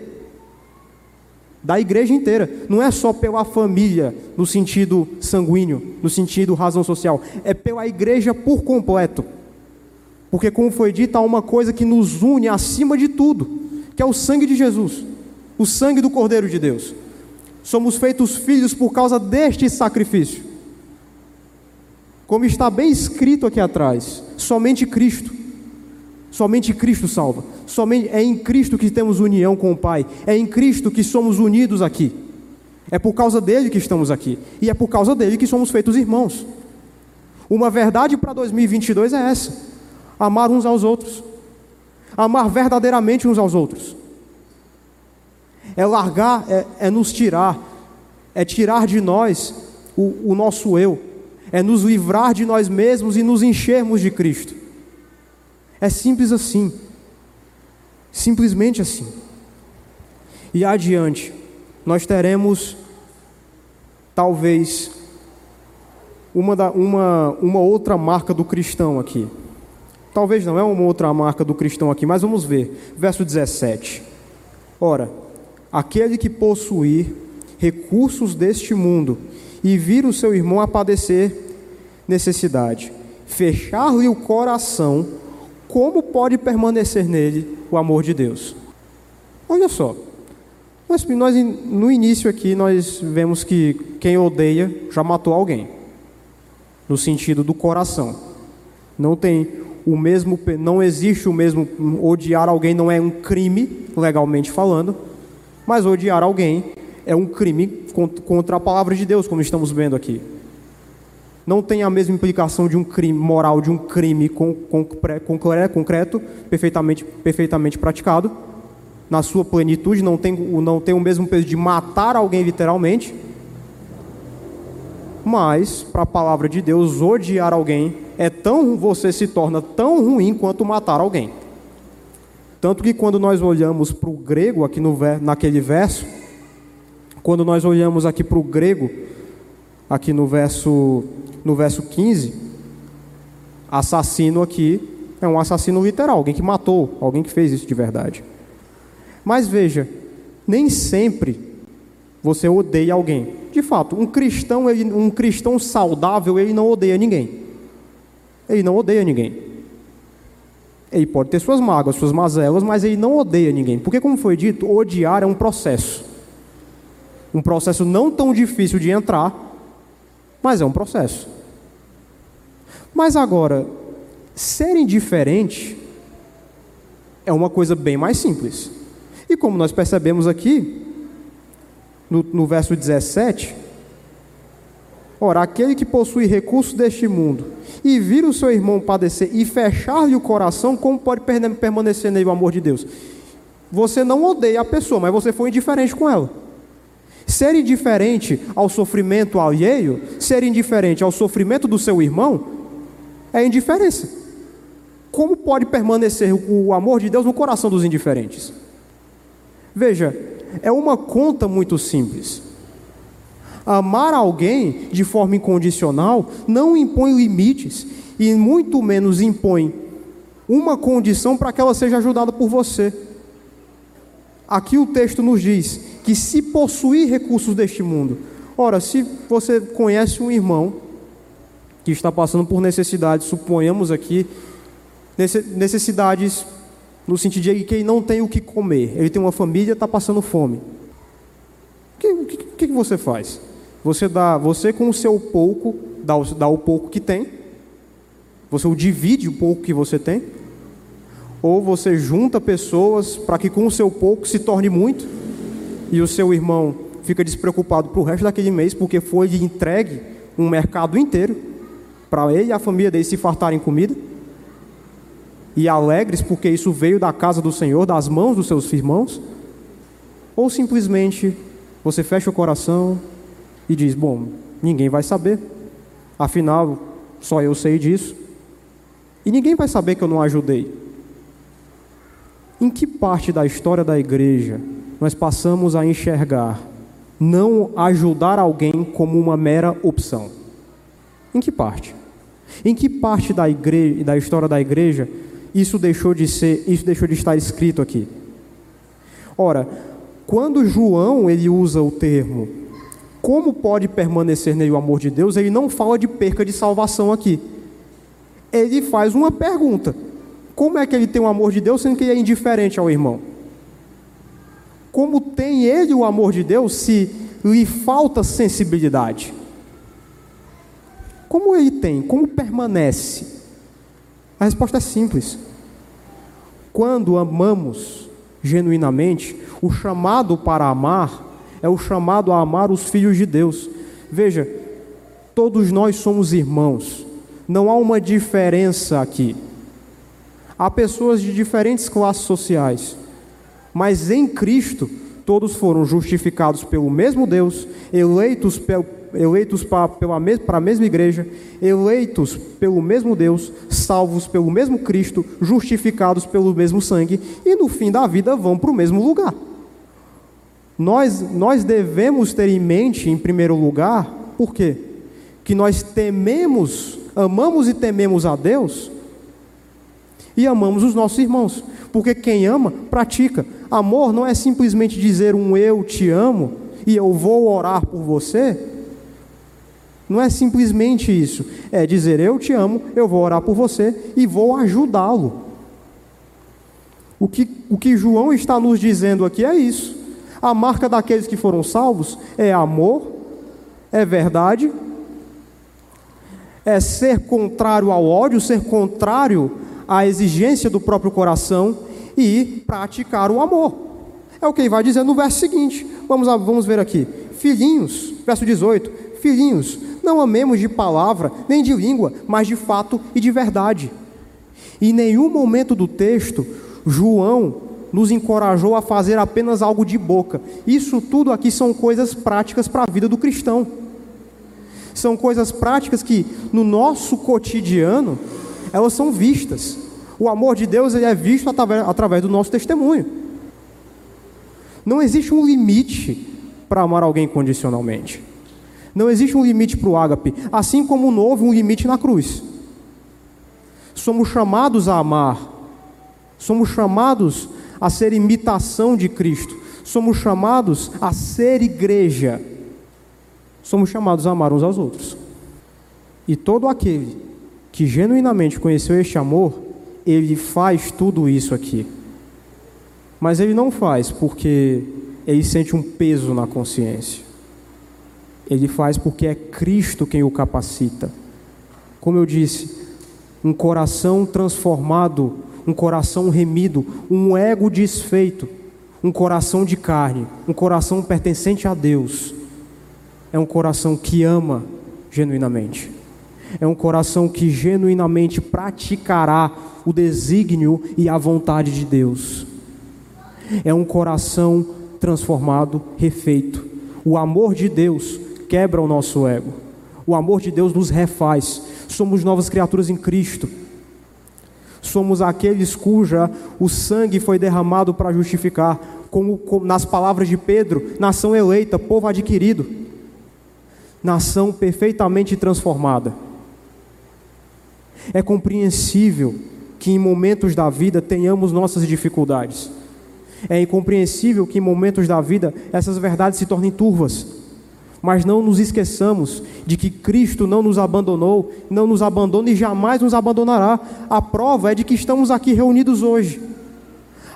da igreja inteira. Não é só pela família, no sentido sanguíneo, no sentido razão social. É pela igreja por completo. Porque, como foi dito, há uma coisa que nos une acima de tudo, que é o sangue de Jesus o sangue do Cordeiro de Deus. Somos feitos filhos por causa deste sacrifício. Como está bem escrito aqui atrás, somente Cristo Somente Cristo salva. Somente é em Cristo que temos união com o Pai. É em Cristo que somos unidos aqui. É por causa dele que estamos aqui. E é por causa dele que somos feitos irmãos. Uma verdade para 2022 é essa: amar uns aos outros. Amar verdadeiramente uns aos outros. É largar, é, é nos tirar, é tirar de nós o, o nosso eu, é nos livrar de nós mesmos e nos enchermos de Cristo. É simples assim. Simplesmente assim. E adiante, nós teremos talvez uma, da, uma, uma outra marca do cristão aqui. Talvez não é uma outra marca do cristão aqui, mas vamos ver. Verso 17. Ora, aquele que possuir recursos deste mundo e vir o seu irmão a padecer necessidade, fechar-lhe o coração, como pode permanecer nele o amor de Deus? Olha só, nós, nós, no início aqui, nós vemos que quem odeia já matou alguém, no sentido do coração. Não tem o mesmo, não existe o mesmo, odiar alguém não é um crime, legalmente falando, mas odiar alguém é um crime contra a palavra de Deus, como estamos vendo aqui. Não tem a mesma implicação de um crime moral, de um crime concreto, perfeitamente, perfeitamente praticado, na sua plenitude, não tem, não tem o mesmo peso de matar alguém literalmente, mas, para a palavra de Deus, odiar alguém é tão você se torna tão ruim quanto matar alguém. Tanto que quando nós olhamos para o grego aqui no, naquele verso, quando nós olhamos aqui para o grego, aqui no verso, no verso 15, assassino aqui é um assassino literal, alguém que matou, alguém que fez isso de verdade. Mas veja, nem sempre você odeia alguém. De fato, um cristão, ele, um cristão saudável, ele não odeia ninguém. Ele não odeia ninguém. Ele pode ter suas mágoas, suas mazelas, mas ele não odeia ninguém. Porque, como foi dito, odiar é um processo. Um processo não tão difícil de entrar, mas é um processo. Mas agora, ser indiferente é uma coisa bem mais simples. E como nós percebemos aqui, no, no verso 17, ora, aquele que possui recursos deste mundo e vir o seu irmão padecer e fechar-lhe o coração, como pode permanecer nele o amor de Deus? Você não odeia a pessoa, mas você foi indiferente com ela. Ser indiferente ao sofrimento alheio, ser indiferente ao sofrimento do seu irmão, é indiferença. Como pode permanecer o amor de Deus no coração dos indiferentes? Veja, é uma conta muito simples. Amar alguém de forma incondicional não impõe limites e muito menos impõe uma condição para que ela seja ajudada por você. Aqui o texto nos diz que se possuir recursos deste mundo, ora, se você conhece um irmão que está passando por necessidades, suponhamos aqui, necessidades no sentido de que ele não tem o que comer, ele tem uma família, está passando fome. O que, que, que, você faz? Você dá, você com o seu pouco, dá, dá o pouco que tem, você o divide o pouco que você tem, ou você junta pessoas para que com o seu pouco se torne muito, e o seu irmão fica despreocupado para o resto daquele mês, porque foi entregue um mercado inteiro para ele e a família dele se fartarem comida. E alegres porque isso veio da casa do Senhor, das mãos dos seus irmãos? Ou simplesmente você fecha o coração e diz: Bom, ninguém vai saber, afinal, só eu sei disso, e ninguém vai saber que eu não ajudei. Em que parte da história da igreja nós passamos a enxergar não ajudar alguém como uma mera opção? Em que parte? Em que parte da, igreja, da história da igreja isso deixou de ser, isso deixou de estar escrito aqui. Ora, quando João ele usa o termo como pode permanecer nele o amor de Deus, ele não fala de perca de salvação aqui. Ele faz uma pergunta: como é que ele tem o amor de Deus sendo que ele é indiferente ao irmão? Como tem ele o amor de Deus se lhe falta sensibilidade? Como ele tem? Como permanece? A resposta é simples. Quando amamos genuinamente, o chamado para amar é o chamado a amar os filhos de Deus. Veja, todos nós somos irmãos, não há uma diferença aqui. Há pessoas de diferentes classes sociais, mas em Cristo todos foram justificados pelo mesmo Deus, eleitos eleitos para, pela, para a mesma igreja, eleitos pelo mesmo Deus, salvos pelo mesmo Cristo, justificados pelo mesmo sangue, e no fim da vida vão para o mesmo lugar. Nós, nós devemos ter em mente, em primeiro lugar, por quê? Que nós tememos, amamos e tememos a Deus e amamos os nossos irmãos, porque quem ama, pratica. Amor não é simplesmente dizer um eu te amo e eu vou orar por você. Não é simplesmente isso. É dizer eu te amo, eu vou orar por você e vou ajudá-lo. O que, o que João está nos dizendo aqui é isso. A marca daqueles que foram salvos é amor, é verdade, é ser contrário ao ódio, ser contrário à exigência do próprio coração e praticar o amor. É o que ele vai dizer no verso seguinte. Vamos, vamos ver aqui. Filhinhos, verso 18: Filhinhos, não amemos de palavra, nem de língua, mas de fato e de verdade. Em nenhum momento do texto, João nos encorajou a fazer apenas algo de boca. Isso tudo aqui são coisas práticas para a vida do cristão. São coisas práticas que no nosso cotidiano elas são vistas. O amor de Deus ele é visto através, através do nosso testemunho. Não existe um limite para amar alguém condicionalmente. Não existe um limite para o ágape, assim como não houve um limite na cruz. Somos chamados a amar, somos chamados a ser imitação de Cristo, somos chamados a ser igreja, somos chamados a amar uns aos outros. E todo aquele que genuinamente conheceu este amor, ele faz tudo isso aqui. Mas ele não faz porque ele sente um peso na consciência. Ele faz porque é Cristo quem o capacita. Como eu disse, um coração transformado um coração remido, um ego desfeito, um coração de carne, um coração pertencente a Deus. É um coração que ama genuinamente. É um coração que genuinamente praticará o desígnio e a vontade de Deus. É um coração transformado, refeito. O amor de Deus quebra o nosso ego. O amor de Deus nos refaz. Somos novas criaturas em Cristo somos aqueles cuja o sangue foi derramado para justificar, como, como nas palavras de Pedro, nação eleita, povo adquirido, nação perfeitamente transformada. É compreensível que em momentos da vida tenhamos nossas dificuldades. É incompreensível que em momentos da vida essas verdades se tornem turvas. Mas não nos esqueçamos de que Cristo não nos abandonou, não nos abandona e jamais nos abandonará. A prova é de que estamos aqui reunidos hoje.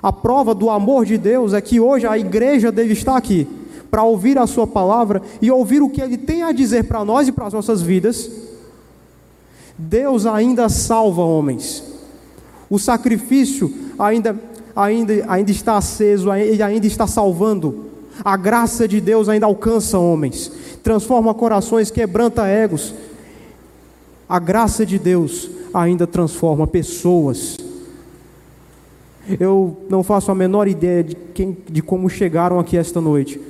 A prova do amor de Deus é que hoje a igreja dele está aqui para ouvir a sua palavra e ouvir o que ele tem a dizer para nós e para as nossas vidas. Deus ainda salva homens. O sacrifício ainda, ainda, ainda está aceso, ele ainda está salvando a graça de Deus ainda alcança homens, transforma corações, quebranta egos. A graça de Deus ainda transforma pessoas. Eu não faço a menor ideia de, quem, de como chegaram aqui esta noite,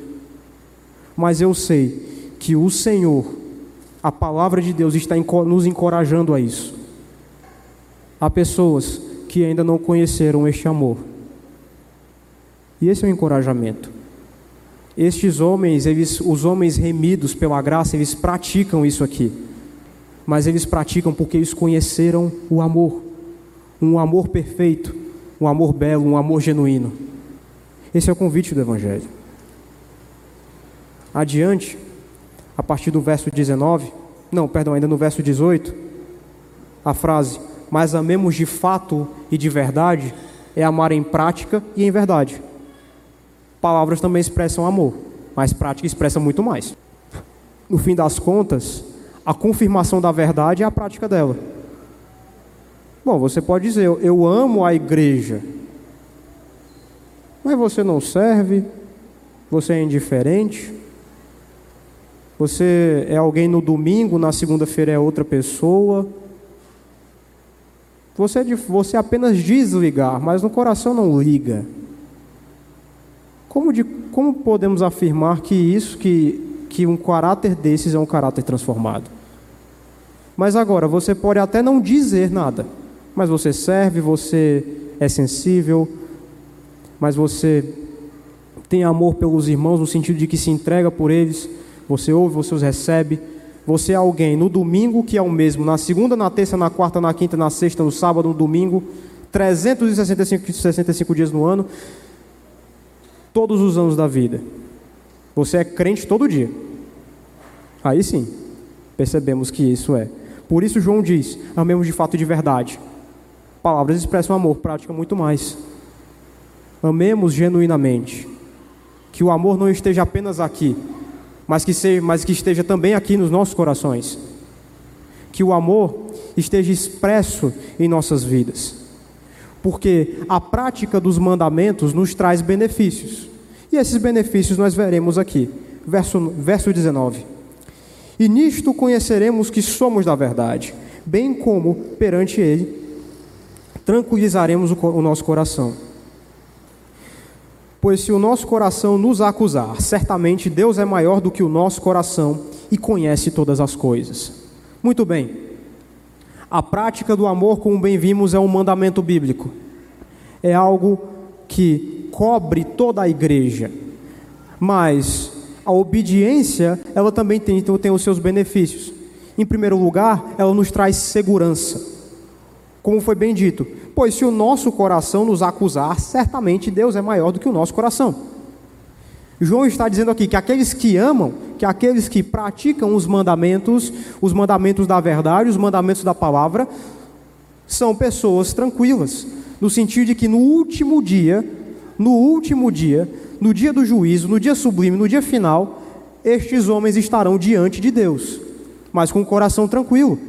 mas eu sei que o Senhor, a palavra de Deus, está nos encorajando a isso. Há pessoas que ainda não conheceram este amor, e esse é o encorajamento. Estes homens, eles, os homens remidos pela graça, eles praticam isso aqui. Mas eles praticam porque eles conheceram o amor, um amor perfeito, um amor belo, um amor genuíno. Esse é o convite do Evangelho. Adiante, a partir do verso 19, não, perdão, ainda no verso 18, a frase: Mas amemos de fato e de verdade, é amar em prática e em verdade. Palavras também expressam amor, mas prática expressa muito mais. No fim das contas, a confirmação da verdade é a prática dela. Bom, você pode dizer, eu amo a igreja, mas você não serve, você é indiferente, você é alguém no domingo, na segunda-feira é outra pessoa. Você, é você apenas diz ligar, mas no coração não liga. Como, de, como podemos afirmar que isso que, que um caráter desses é um caráter transformado. Mas agora, você pode até não dizer nada, mas você serve, você é sensível, mas você tem amor pelos irmãos no sentido de que se entrega por eles, você ouve, você os recebe. Você é alguém no domingo que é o mesmo, na segunda, na terça, na quarta, na quinta, na sexta, no sábado, no domingo, 365 65 dias no ano, todos os anos da vida. Você é crente todo dia. Aí sim, percebemos que isso é. Por isso João diz: amemos de fato e de verdade. Palavras expressam amor, prática muito mais. Amemos genuinamente. Que o amor não esteja apenas aqui, mas que, seja, mas que esteja também aqui nos nossos corações. Que o amor esteja expresso em nossas vidas. Porque a prática dos mandamentos nos traz benefícios. E esses benefícios nós veremos aqui. Verso, verso 19. E nisto conheceremos que somos da verdade, bem como perante Ele tranquilizaremos o, o nosso coração. Pois se o nosso coração nos acusar, certamente Deus é maior do que o nosso coração e conhece todas as coisas. Muito bem. A prática do amor, como bem vimos, é um mandamento bíblico. É algo que cobre toda a igreja. Mas a obediência, ela também tem, então, tem os seus benefícios. Em primeiro lugar, ela nos traz segurança. Como foi bem dito, pois se o nosso coração nos acusar, certamente Deus é maior do que o nosso coração. João está dizendo aqui que aqueles que amam, que aqueles que praticam os mandamentos, os mandamentos da verdade, os mandamentos da palavra, são pessoas tranquilas, no sentido de que no último dia, no último dia, no dia do juízo, no dia sublime, no dia final, estes homens estarão diante de Deus, mas com o coração tranquilo.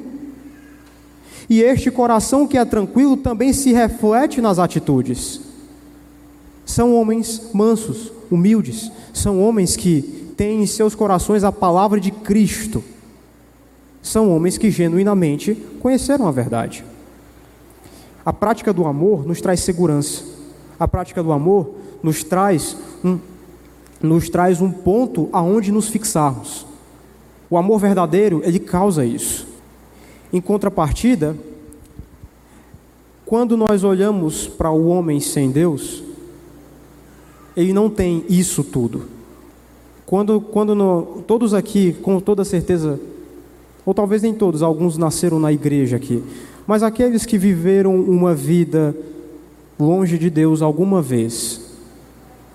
E este coração que é tranquilo também se reflete nas atitudes. São homens mansos, humildes, são homens que têm em seus corações a palavra de Cristo. São homens que genuinamente conheceram a verdade. A prática do amor nos traz segurança. A prática do amor nos traz um, nos traz um ponto aonde nos fixarmos. O amor verdadeiro, ele causa isso. Em contrapartida, quando nós olhamos para o homem sem Deus, ele não tem isso tudo. Quando, quando no, todos aqui, com toda certeza, ou talvez nem todos, alguns nasceram na igreja aqui, mas aqueles que viveram uma vida longe de Deus alguma vez,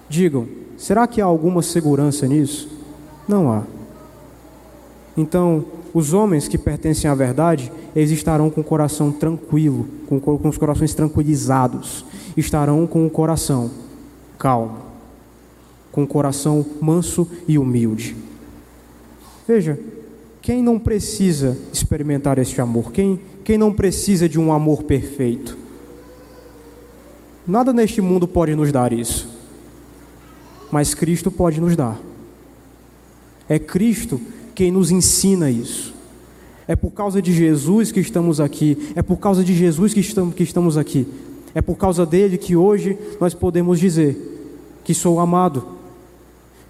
digam: será que há alguma segurança nisso? Não há. Então, os homens que pertencem à verdade, eles estarão com o coração tranquilo, com, com os corações tranquilizados, estarão com o coração calmo, com coração manso e humilde. Veja, quem não precisa experimentar este amor? Quem, quem não precisa de um amor perfeito? Nada neste mundo pode nos dar isso, mas Cristo pode nos dar. É Cristo quem nos ensina isso. É por causa de Jesus que estamos aqui. É por causa de Jesus que estamos, que estamos aqui. É por causa dele que hoje nós podemos dizer que sou amado,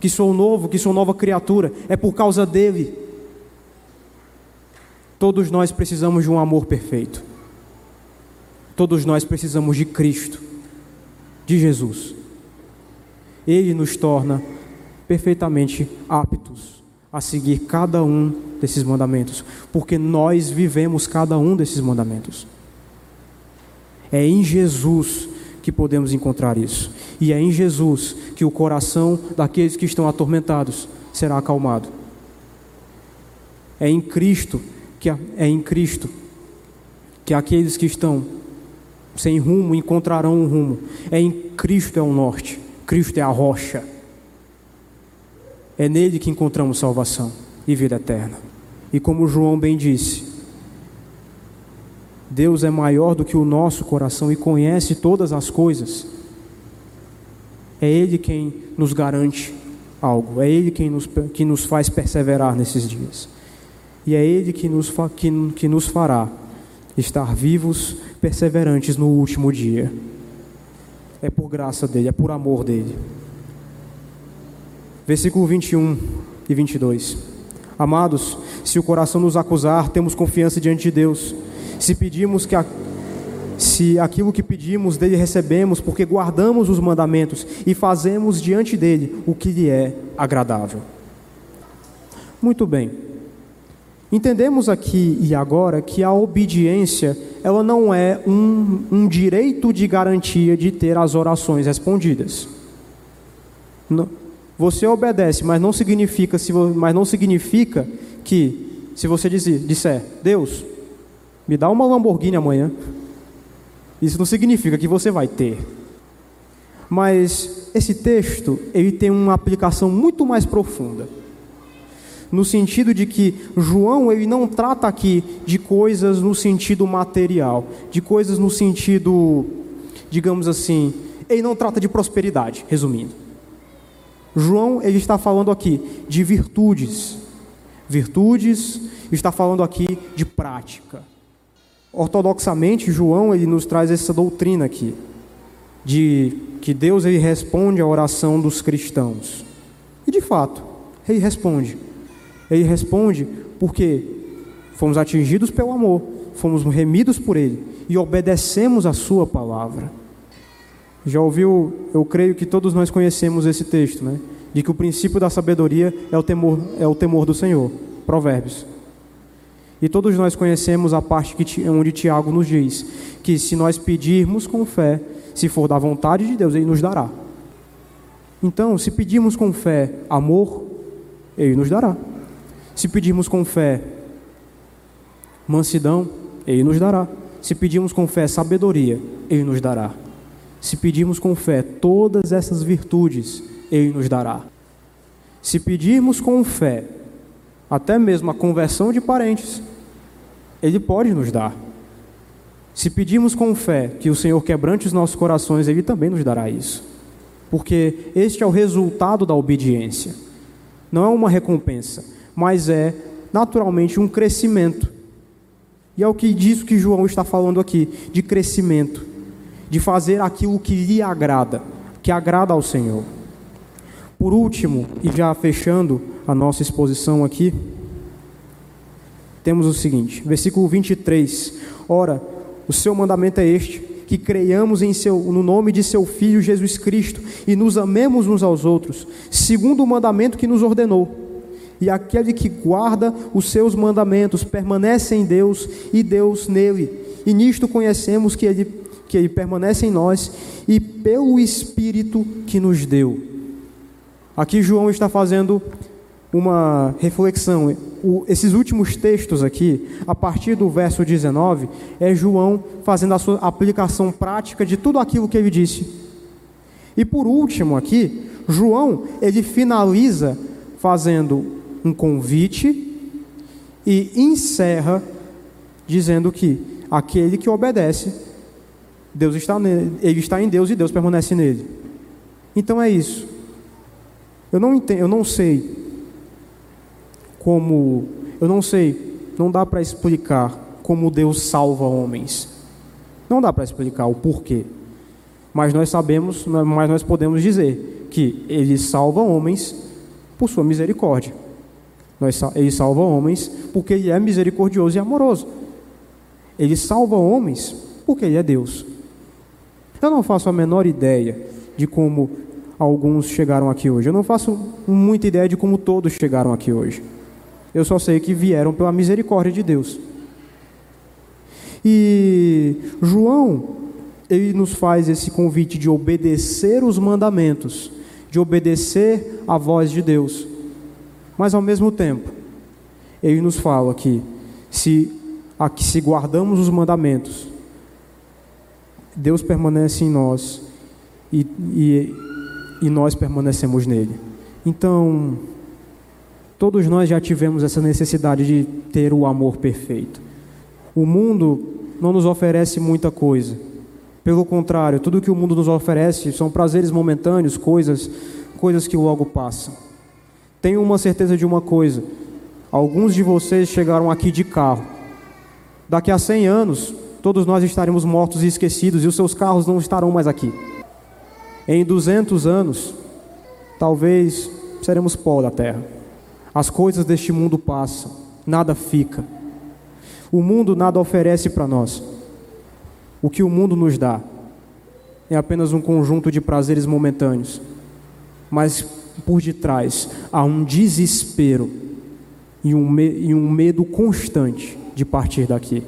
que sou novo, que sou nova criatura. É por causa dele. Todos nós precisamos de um amor perfeito. Todos nós precisamos de Cristo, de Jesus. Ele nos torna perfeitamente aptos a seguir cada um desses mandamentos, porque nós vivemos cada um desses mandamentos. É em Jesus que podemos encontrar isso, e é em Jesus que o coração daqueles que estão atormentados será acalmado. É em Cristo que é em Cristo que aqueles que estão sem rumo encontrarão um rumo. É em Cristo é o norte, Cristo é a rocha. É nele que encontramos salvação e vida eterna. E como João bem disse, Deus é maior do que o nosso coração e conhece todas as coisas. É Ele quem nos garante algo, é Ele quem nos, que nos faz perseverar nesses dias. E é Ele que nos, que, que nos fará estar vivos, perseverantes no último dia. É por graça dEle, é por amor dEle. Versículo 21 e 22. Amados, se o coração nos acusar, temos confiança diante de Deus. Se pedimos que a, se aquilo que pedimos dele recebemos, porque guardamos os mandamentos e fazemos diante dele o que lhe é agradável. Muito bem. Entendemos aqui e agora que a obediência ela não é um, um direito de garantia de ter as orações respondidas. Não, você obedece, mas não significa, mas não significa que se você dizer, disser, Deus, me dá uma Lamborghini amanhã, isso não significa que você vai ter. Mas esse texto, ele tem uma aplicação muito mais profunda no sentido de que João ele não trata aqui de coisas no sentido material, de coisas no sentido, digamos assim, ele não trata de prosperidade, resumindo. João ele está falando aqui de virtudes, virtudes, está falando aqui de prática. Ortodoxamente, João ele nos traz essa doutrina aqui de que Deus ele responde à oração dos cristãos. E de fato, ele responde. Ele responde porque fomos atingidos pelo amor, fomos remidos por Ele e obedecemos a Sua palavra. Já ouviu? Eu creio que todos nós conhecemos esse texto, né? De que o princípio da sabedoria é o temor, é o temor do Senhor. Provérbios. E todos nós conhecemos a parte que, onde Tiago nos diz que se nós pedirmos com fé, se for da vontade de Deus, Ele nos dará. Então, se pedirmos com fé amor, Ele nos dará. Se pedirmos com fé mansidão, Ele nos dará. Se pedirmos com fé sabedoria, Ele nos dará. Se pedirmos com fé todas essas virtudes, Ele nos dará. Se pedirmos com fé até mesmo a conversão de parentes, Ele pode nos dar. Se pedirmos com fé que o Senhor quebrante os nossos corações, Ele também nos dará isso. Porque este é o resultado da obediência, não é uma recompensa mas é naturalmente um crescimento. E é o que diz que João está falando aqui, de crescimento, de fazer aquilo que lhe agrada, que agrada ao Senhor. Por último, e já fechando a nossa exposição aqui, temos o seguinte, versículo 23. Ora, o seu mandamento é este: que creiamos em seu, no nome de seu Filho Jesus Cristo e nos amemos uns aos outros, segundo o mandamento que nos ordenou e aquele que guarda os seus mandamentos permanece em Deus e Deus nele. E nisto conhecemos que ele, que ele permanece em nós e pelo Espírito que nos deu. Aqui João está fazendo uma reflexão. O, esses últimos textos aqui, a partir do verso 19, é João fazendo a sua aplicação prática de tudo aquilo que ele disse. E por último aqui, João, ele finaliza fazendo um convite e encerra dizendo que aquele que obedece, Deus está nele, ele está em Deus e Deus permanece nele. Então é isso. Eu não entendo, eu não sei como, eu não sei, não dá para explicar como Deus salva homens. Não dá para explicar o porquê. Mas nós sabemos, mas nós podemos dizer que ele salva homens por sua misericórdia. Ele salva homens porque Ele é misericordioso e amoroso. Ele salva homens porque Ele é Deus. Eu não faço a menor ideia de como alguns chegaram aqui hoje. Eu não faço muita ideia de como todos chegaram aqui hoje. Eu só sei que vieram pela misericórdia de Deus. E João, ele nos faz esse convite de obedecer os mandamentos, de obedecer a voz de Deus. Mas ao mesmo tempo, ele nos fala que se, aqui, se guardamos os mandamentos, Deus permanece em nós e, e, e nós permanecemos nele. Então, todos nós já tivemos essa necessidade de ter o amor perfeito. O mundo não nos oferece muita coisa. Pelo contrário, tudo que o mundo nos oferece são prazeres momentâneos, coisas, coisas que logo passam. Tenho uma certeza de uma coisa: alguns de vocês chegaram aqui de carro. Daqui a 100 anos, todos nós estaremos mortos e esquecidos e os seus carros não estarão mais aqui. Em 200 anos, talvez seremos pó da terra. As coisas deste mundo passam, nada fica. O mundo nada oferece para nós. O que o mundo nos dá é apenas um conjunto de prazeres momentâneos, mas por detrás há um desespero e um, e um medo constante de partir daqui.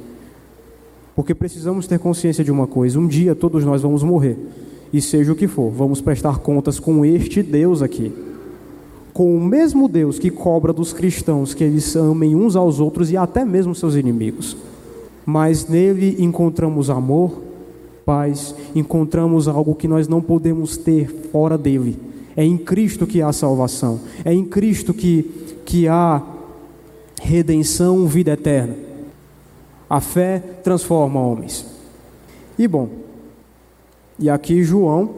Porque precisamos ter consciência de uma coisa: um dia todos nós vamos morrer, e seja o que for, vamos prestar contas com este Deus aqui. Com o mesmo Deus que cobra dos cristãos que eles amem uns aos outros e até mesmo seus inimigos. Mas nele encontramos amor, paz, encontramos algo que nós não podemos ter fora dele. É em Cristo que há salvação, é em Cristo que, que há redenção, vida eterna. A fé transforma homens. E bom, e aqui João,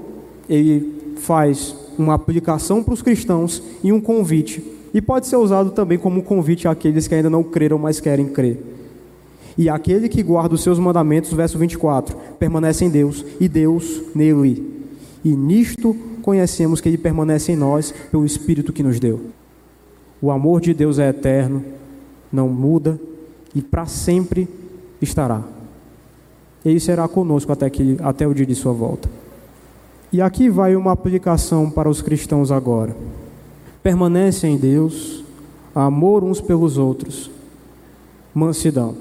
ele faz uma aplicação para os cristãos e um convite, e pode ser usado também como um convite àqueles que ainda não creram, mas querem crer. E aquele que guarda os seus mandamentos, verso 24, permanece em Deus e Deus nele. E nisto conhecemos que ele permanece em nós pelo Espírito que nos deu. O amor de Deus é eterno, não muda e para sempre estará. Ele será conosco até, que, até o dia de sua volta. E aqui vai uma aplicação para os cristãos agora. Permanece em Deus, amor uns pelos outros, mansidão.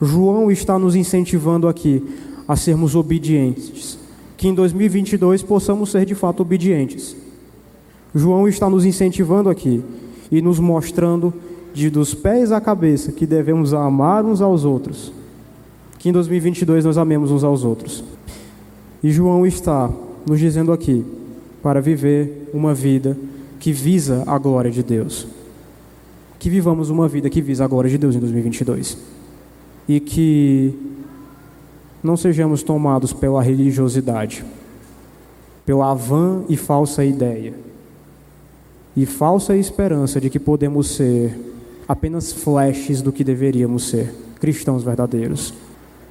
João está nos incentivando aqui a sermos obedientes, que em 2022 possamos ser de fato obedientes. João está nos incentivando aqui e nos mostrando de dos pés à cabeça que devemos amar uns aos outros, que em 2022 nós amemos uns aos outros. E João está nos dizendo aqui para viver uma vida que visa a glória de Deus. Que vivamos uma vida que visa a glória de Deus em 2022. E que não sejamos tomados pela religiosidade, pela vã e falsa ideia e falsa esperança de que podemos ser apenas flashes do que deveríamos ser, cristãos verdadeiros.